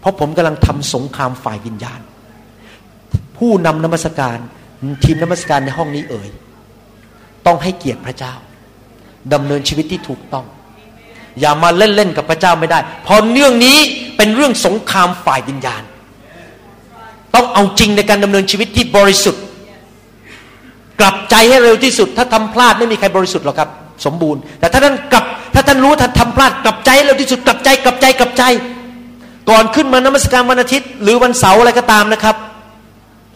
เพราะผมกำลังทำสงครามฝ่ายวิญญาณ ผู้นำนมัสการทีมนมัสการในห้องนี้เอ่ยต้องให้เกียรติพระเจ้าดำเนินชีวิตที่ถูกต้อง อย่ามาเล่นๆกับพระเจ้าไม่ได้ เพราะเรื่องนี้เป็นเรื่องสงครามฝ่ายวิญญาณ เอาจริงในการดำเนินชีวิตที่บริสุทธิ์ กลับใจให้เร็วที่สุด ถ้าทำพลาดไม่มีใครบริสุทธิ์หรอกครับ สมบูรณ์ แต่ถ้าท่านกลับ ถ้าท่านรู้ท่านทำพลาดกลับใจเร็วที่สุดกลับใจกลับใจกลับใจ ก่อนขึ้นมานมัสการวันอาทิตย์ หรือวันเสาร์อะไรก็ตามนะครับ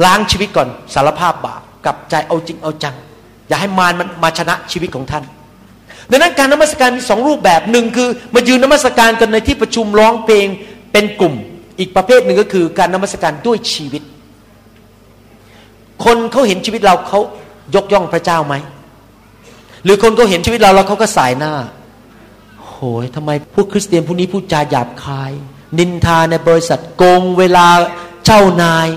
ล้างชีวิตก่อนสารภาพบาปกลับใจเอาจริงเอาจัง อย่าให้มารมันมาชนะชีวิตของท่านดังนั้นการนมัสการมีสองรูปแบบหนึ่งคือ มายืนนมัสการกันในที่ประชุมร้องเพลงเป็นกลุ่ม อีกประเภทหนึ่งก็คือการนมัสการด้วยชีวิต คนเขาเห็นชีวิตเราเขายกย่องพระเจ้าไหม หรือคนเขาเห็นชีวิตเราแล้วเขาก็สายหน้าโหยทำไมพวกคริสเตียนพวกนี้พูดจาหยาบคาย นินทาในบริษัทโกงเวลาเจ้านาย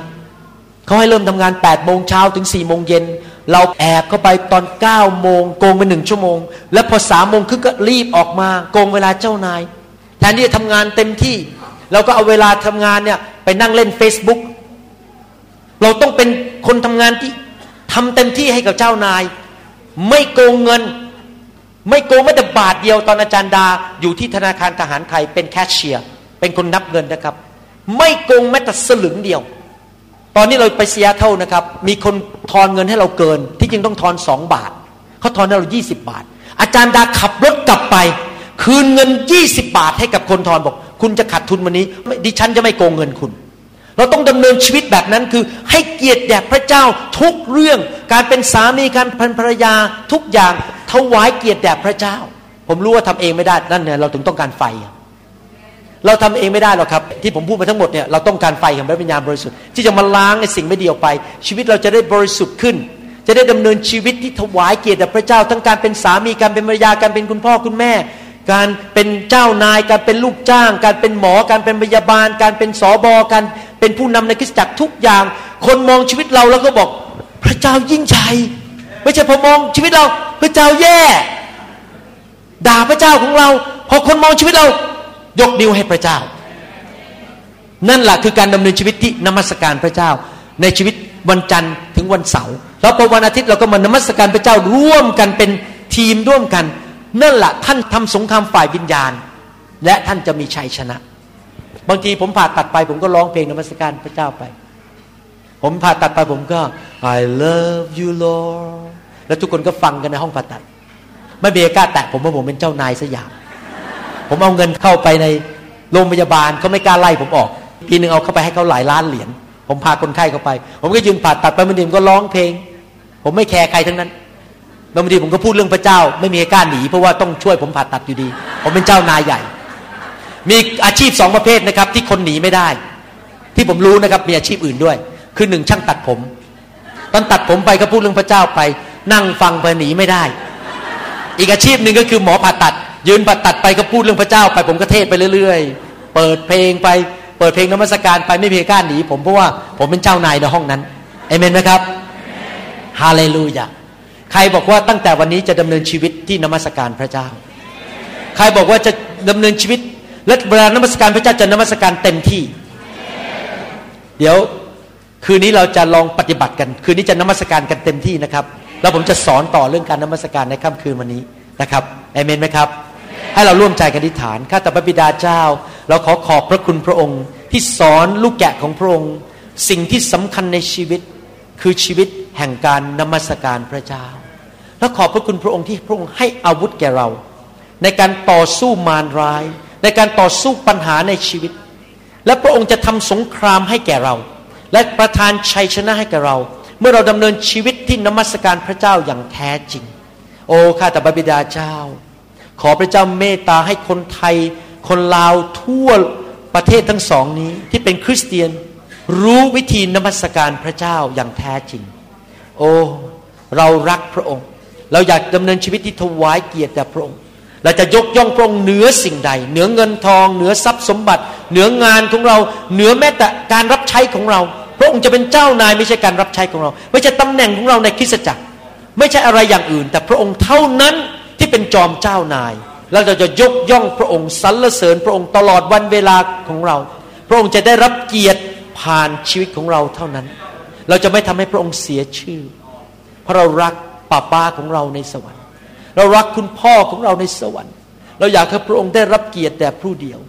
เขาให้เริ่มทำงาน8ปดโมงเช้าถึง4ี่โมงเย็นเราแอบเข้าไปตอน9ก้าโมงโกงไปหนึ่งชั่วโมง แล้วพอสามโมงครึ่งก็รีบออกมาโกงเวลาเจ้านาย แทนที่จะทำงานเต็มที่ เราก็เอาเวลาทำงานเนี่ยไปนั่งเล่น Facebook เราต้องเป็นคนทำงานที่ทำเต็มที่ให้กับเจ้านาย ไม่โกงเงิน ไม่โกงแม้แต่บาทเดียวตอนอาจารย์ดา อยู่ที่ธนาคารทหารไทยเป็นแคชเชียร์เป็นคนนับเงินนะครับ ไม่โกงแม้แต่สลึงเดียว ตอนนี้เราไปเสียเท่านะครับ มีคนทอนเงินให้เราเกิน ที่จริงต้องทอนสองบาทเขาทอนให้เรายี่สิบาท อาจารย์ดาขับรถกลับไป คืนเงินยี่สิบาทให้กับคนทอนบอก คุณจะขาดทุนวันนี้ดิฉันจะไม่โกงเงินคุณ เราต้องดำเนินชีวิตแบบนั้นคือ ให้เกียรติแด่พระเจ้าทุกเรื่อง การเป็นสามีการเป็นภรรยาทุกอย่างถวายเกียรติแด่พระเจ้า ผมรู้ว่าทำเองไม่ได้นั่นเนี่ยเราถึงต้องการไฟ เราทำเองไม่ได้หรอกครับ ที่ผมพูดมาทั้งหมดเนี่ยเราต้องการไฟของพระวิญญาณบริสุทธิ์ที่จะมาล้างในสิ่งไม่ดีออกไป ชีวิตเราจะได้บริสุทธิ์ขึ้นจะได้ดำเนินชีวิตที่ถวายเกียรติแด่พระเจ้า ทั้งการเป็นสามีการเป็นภรรยาการเป็นคุณพ่อคุณแม่ การเป็นเจ้านาย การเป็นลูกจ้าง การเป็นหมอ การเป็นพยาบาล การเป็นสอบอการเป็นผู้นำในคริสตจักรทุกอย่าง คนมองชีวิตเราแล้วก็บอก พระเจ้ายิ่งใหญ่ไม่ใช่พอมองชีวิตเรา พระเจ้าแย่ ด่าพระเจ้าของเรา พอคนมองชีวิตเรา ยกนิ้วให้พระเจ้า นั่นแหละคือการดำเนินชีวิตที่นมัสการพระเจ้า ในชีวิตวันจันทร์ถึงวันเสาร์แล้วพอวันอาทิตย์เราก็มานมัสการพระเจ้าร่วมกันเป็นทีมร่วมกัน นั่นแหละท่านทำสงครามฝ่ายวิญญาณ และท่านจะมีชัยชนะ บางทีผมผ่าตัดไป ผมก็ร้องเพลงนมัสการพระเจ้าไป ผมผ่าตัดไปผมก็ I love you Lord แล้วทุกคนก็ฟังกันในห้องผ่าตัด ไม่มีใครกล้าแตะผมว่าะผมเป็นเจ้านายสยามผมเอาเงินเข้าไปในโรงพยาบาลเขาไม่กล้าไล่ผมออกทีหนึ่งเอาเข้าไปให้เขาหลายล้านเหรียญผมพาคนไข้เข้าไป ผมก็ยืนผ่าตัดไปบางทีผมก็ร้องเพลง ผมไม่แคร์ใครทั้งนั้น บางทีผมก็พูดเรื่องพระเจ้า ไม่มีใครกล้าหนีเพราะว่าต้องช่วยผมผ่าตัดอยู่ดี ผมเป็นเจ้านายใหญ่ มีอาชีพสองประเภทนะครับ ที่คนหนีไม่ได้ ที่ผมรู้นะครับมีอาชีพอื่นด้วย คือหนึ่งช่างตัดผม ตอนตัดผมไปก็พูดเรื่องพระเจ้าไป นั่งฟังไปหนีไม่ได้ อีกอาชีพหนึ่งก็คือหมอผ่าตัด ยืนผ่าตัดไปก็พูดเรื่องพระเจ้า ไปผมก็เทศไปเรื่อย ๆ เปิดเพลงไป เปิดเพลงนมัสการไปไม่มีใครกล้าหนีผมเพราะว่าผมเป็นเจ้านายในห้องนั้นเอเมนไหมครับฮาเลลูยา ใครบอกว่าตั้งแต่วันนี้จะดำเนินชีวิตที่นมัสการพระเจ้า ใครบอกว่าจะดำเนินชีวิต และเวลานมัสการพระเจ้าจะนมัสการเต็มที่ เดี๋ยวคืนนี้เราจะลองปฏิบัติกัน คืนนี้จะนมัสการกันเต็มที่นะครับ แล้วผมจะสอนต่อเรื่องการนมัสการในค่ำคืนวันนี้นะครับเอเมนไหมครับ ให้เราร่วมใจกันอธิษฐานข้าแต่พระบิดาเจ้า เราขอขอบพระคุณพระองค์ ที่สอนลูกแกะของพระองค์ สิ่งที่สำคัญในชีวิต คือชีวิตแห่งการนมัสการพระเจ้า และขอบพระคุณพระองค์ที่พระองค์ให้อาวุธแก่เรา ในการต่อสู้มารร้าย ในการต่อสู้ปัญหาในชีวิต และพระองค์จะทำสงครามให้แก่เรา และประทานชัยชนะให้แก่เรา เมื่อเราดำเนินชีวิตที่นมัสการพระเจ้าอย่างแท้จริง โอ้ข้าแต่พระบิดาเจ้า ขอพระเจ้าเมตตาให้คนไทย คนลาวทั่วประเทศทั้งสองนี้ที่เป็นคริสเตียนรู้วิธีนมัสการพระเจ้าอย่างแท้จริง โอ้ เรารักพระองค์ เราอยากดำเนินชีวิตที่ถวายเกียรติแด่พระองค์เราจะยกย่องพระองค์เหนือสิ่งใด เหนือเงินทอง เหนือทรัพย์สมบัติ เหนืองานของเรา เหนือแม้แต่การรับใช้ของเรา พระองค์จะเป็นเจ้านายไม่ใช่การรับใช้ของเรา ไม่ใช่ตำแหน่งของเราในคริสตจักร ไม่ใช่อะไรอย่างอื่น แต่พระองค์เท่านั้นที่เป็นจอมเจ้านาย แล้วเราจะยกย่องพระองค์สรรเสริญพระองค์ตลอดวันเวลาของเรา พระองค์จะได้รับเกียรติผ่านชีวิตของเราเท่านั้น เราจะไม่ทำให้พระองค์เสียชื่อ เพราะเรารัก ป้าป้าของเราในสวรรค์ เรารักคุณพ่อของเราในสวรรค์ เราอยากให้พระองค์ได้รับเกียรติแต่ผู้เดียว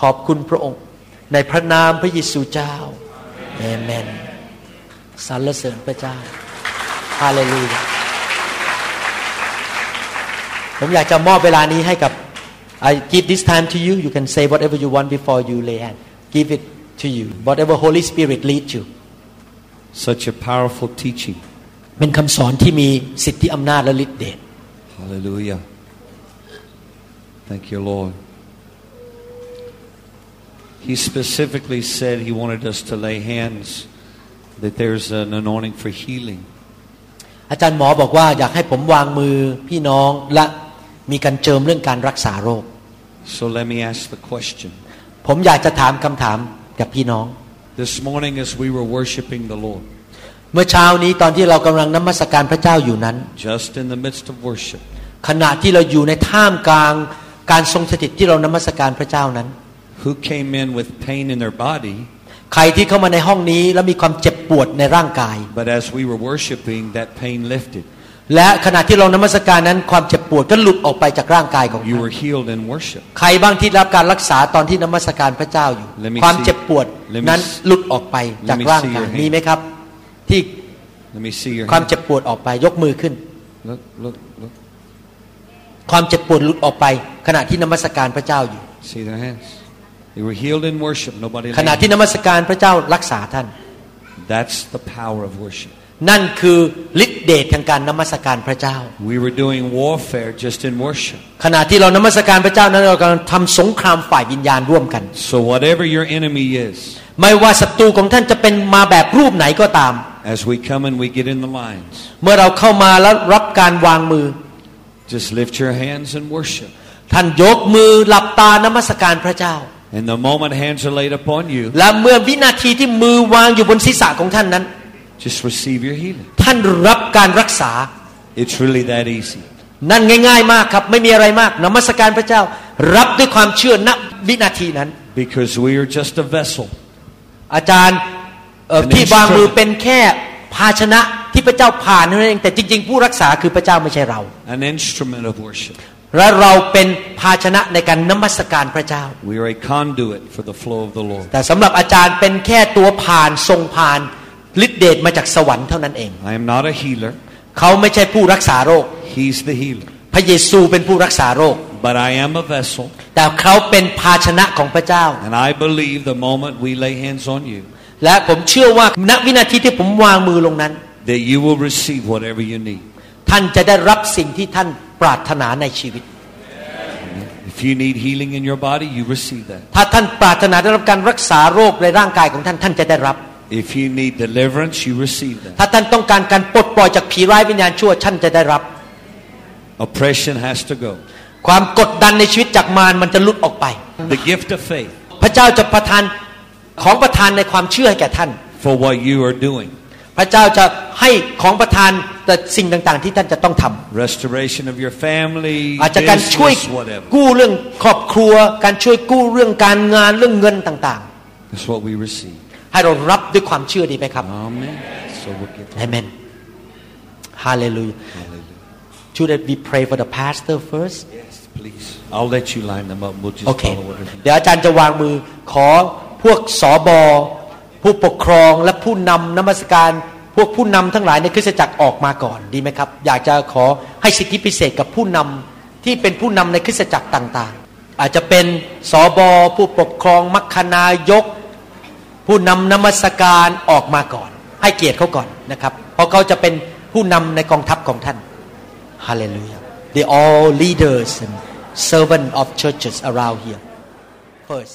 ขอบคุณพระองค์ ในพระนามพระเยซูเจ้าเอเมนสรรเสริญพระเจ้าฮาเลลูยาผมอยากจะมอบเวลานี้ให้กับ I give this time to you you can say whatever you want before you lay hand give it to you whatever Holy Spirit lead you Such a powerful teaching. เป็นคำสอนที่มีสิทธิอำนาจและฤทธิ์เดช Hallelujah. Thank you, Lord. He specifically said he wanted us to lay hands, that there's an anointing for healing. อาจารย์หมอบอกว่าอยากให้ผมวางมือพี่น้องและมีการเจิมเรื่องการรักษาโรค So let me ask the question. ผมอยากจะถามคำถามกับพี่น้อง This morning, as we were worshiping the Lord, เมื่อเช้านี้ตอนที่เรากำลังนมัสการพระเจ้าอยู่นั้น just in the midst of worship, ขณะที่เราอยู่ในท่ามกลางการทรงสถิตที่เรานมัสการพระเจ้านั้น who came in with pain in their body, ใครที่เข้ามาในห้องนี้แล้วมีความเจ็บปวดในร่างกาย but as we were worshiping, that pain lifted. และขณะที่เรานมัสการนั้นความเจ็บปวดก็หลุดออกไปจากร่างกายของ You ท่าน were healed in worship. ใครบ้างที่รับการรักษาตอนที่นมัสการพระเจ้าอยู่ Let me ความ see- เจ็บปวด let me นั้น see- หลุดออกไปจาก let me ร่าง see กาย your hand มีไหมครับ ที่ Let me see your ความ hand. เจ็บปวดออกไปยกมือขึ้น Look, look, look. ความเจ็บปวดหลุดออกไป ขณะที่นมัสการพระเจ้าอยู่ See their hands. They were healed in worship. Nobody. ขณะ laid ที่นมัสการพระเจ้ารักษาท่าน That's the power of worship. นั่นคือฤทธิเดชทางการนมัสการพระเจ้า We were doing warfare just in worship. ขณะที่เรานมัสการพระเจ้านั้นเรากำลังทำสงครามฝ่ายวิญญาณร่วมกัน So whatever your enemy is, ไม่ว่าศัตรูของท่านจะเป็นมาแบบรูปไหนก็ตาม as we come and we get in the lines, เมื่อเราเข้ามาแล้วรับการวางมือ just lift your hands and worship. ท่านยกมือหลับตานมัสการพระเจ้า And the moment hands are laid upon you, และเมื่อวินาทีที่มือวางอยู่บนศีรษะของท่านนั้น just receive your healing. ท่านรับการรักษา It's really that easy. นั่นง่ายๆมากครับไม่มีอะไรมากนมัสการพระเจ้า รับด้วยความเชื่อณวินาทีนั้น because we are just a vessel. อาจารย์เอ่อ An ที่วางมือ instrument เป็นแค่ภาชนะที่พระเจ้าผ่านเท่านั้นเองแต่จริง ๆ ผู้รักษาคือพระเจ้าไม่ใช่เรา an instrument of worship. และเราเป็นภาชนะในการนมัสการพระเจ้า We are a conduit for the flow of the Lord. แต่สำหรับอาจารย์เป็นแค่ตัวผ่านทรงผ่านฤทธิเดชมาจากสวรรค์เท่านั้นเอง I am not a healer. เขาไม่ใช่ผู้รักษาโรค He's the healer. พระเยซูเป็นผู้รักษาโรค But I am a vessel. แต่เขาเป็นภาชนะของพระเจ้า And I believe the moment we lay hands on you, และผมเชื่อว่าณวินาทีที่ผมวางมือลงนั้น that you will receive whatever you need. ท่านจะได้รับสิ่งที่ท่านปรารถนาในชีวิต If you need healing in your body, you receive that. ถ้าท่านปรารถนาได้รับการรักษาโรคในร่างกายของท่านท่านจะได้รับ If you need deliverance, you receive that. ถ้าท่านต้องการการปลดปล่อยจากผีร้ายวิญญาณชั่วท่านจะได้รับ Oppression has to go. ความกดดันในชีวิตจากมารมันจะหลุดออกไป The gift of faith พระเจ้าจะประทาน ของประทานในความเชื่อให้แก่ท่าน for what you are doing. พระเจ้าจะให้ของประทานแต่สิ่งต่างๆ ที่ท่านจะต้องทำ Restoration of your family, อาจจะการช่วย business, whatever. กู้เรื่องครอบครัว การช่วยกู้เรื่องการงานเรื่องเงินต่าง That's what we receive. ๆให้เรารับด้วยความเชื่อดีไหมครับ Amen. So we'll get เอเมนฮาเลลูยา Hallelujah. Should we pray for the pastor first Yes, please. I'll let you line them up. We'll just โอเค follow whatever. เดี๋ยวอาจารย์จะวางมือขอ พวกสอบอผู้ปกครองและผู้นำนมัสการ พวกผู้นำทั้งหลายในคริสตจักรออกมาก่อนดีไหมครับ อยากจะขอให้สิทธิพิเศษกับผู้นำที่เป็นผู้นำในคริสตจักรต่างๆ อาจจะเป็นสอบอผู้ปกครองมัคคณายก ผู้นำนมัสการออกมาก่อน ให้เกียรติเขาก่อนนะครับ เพราะเขาจะเป็นผู้นำในกองทัพของท่าน Hallelujah they all leaders and servant of churches around here first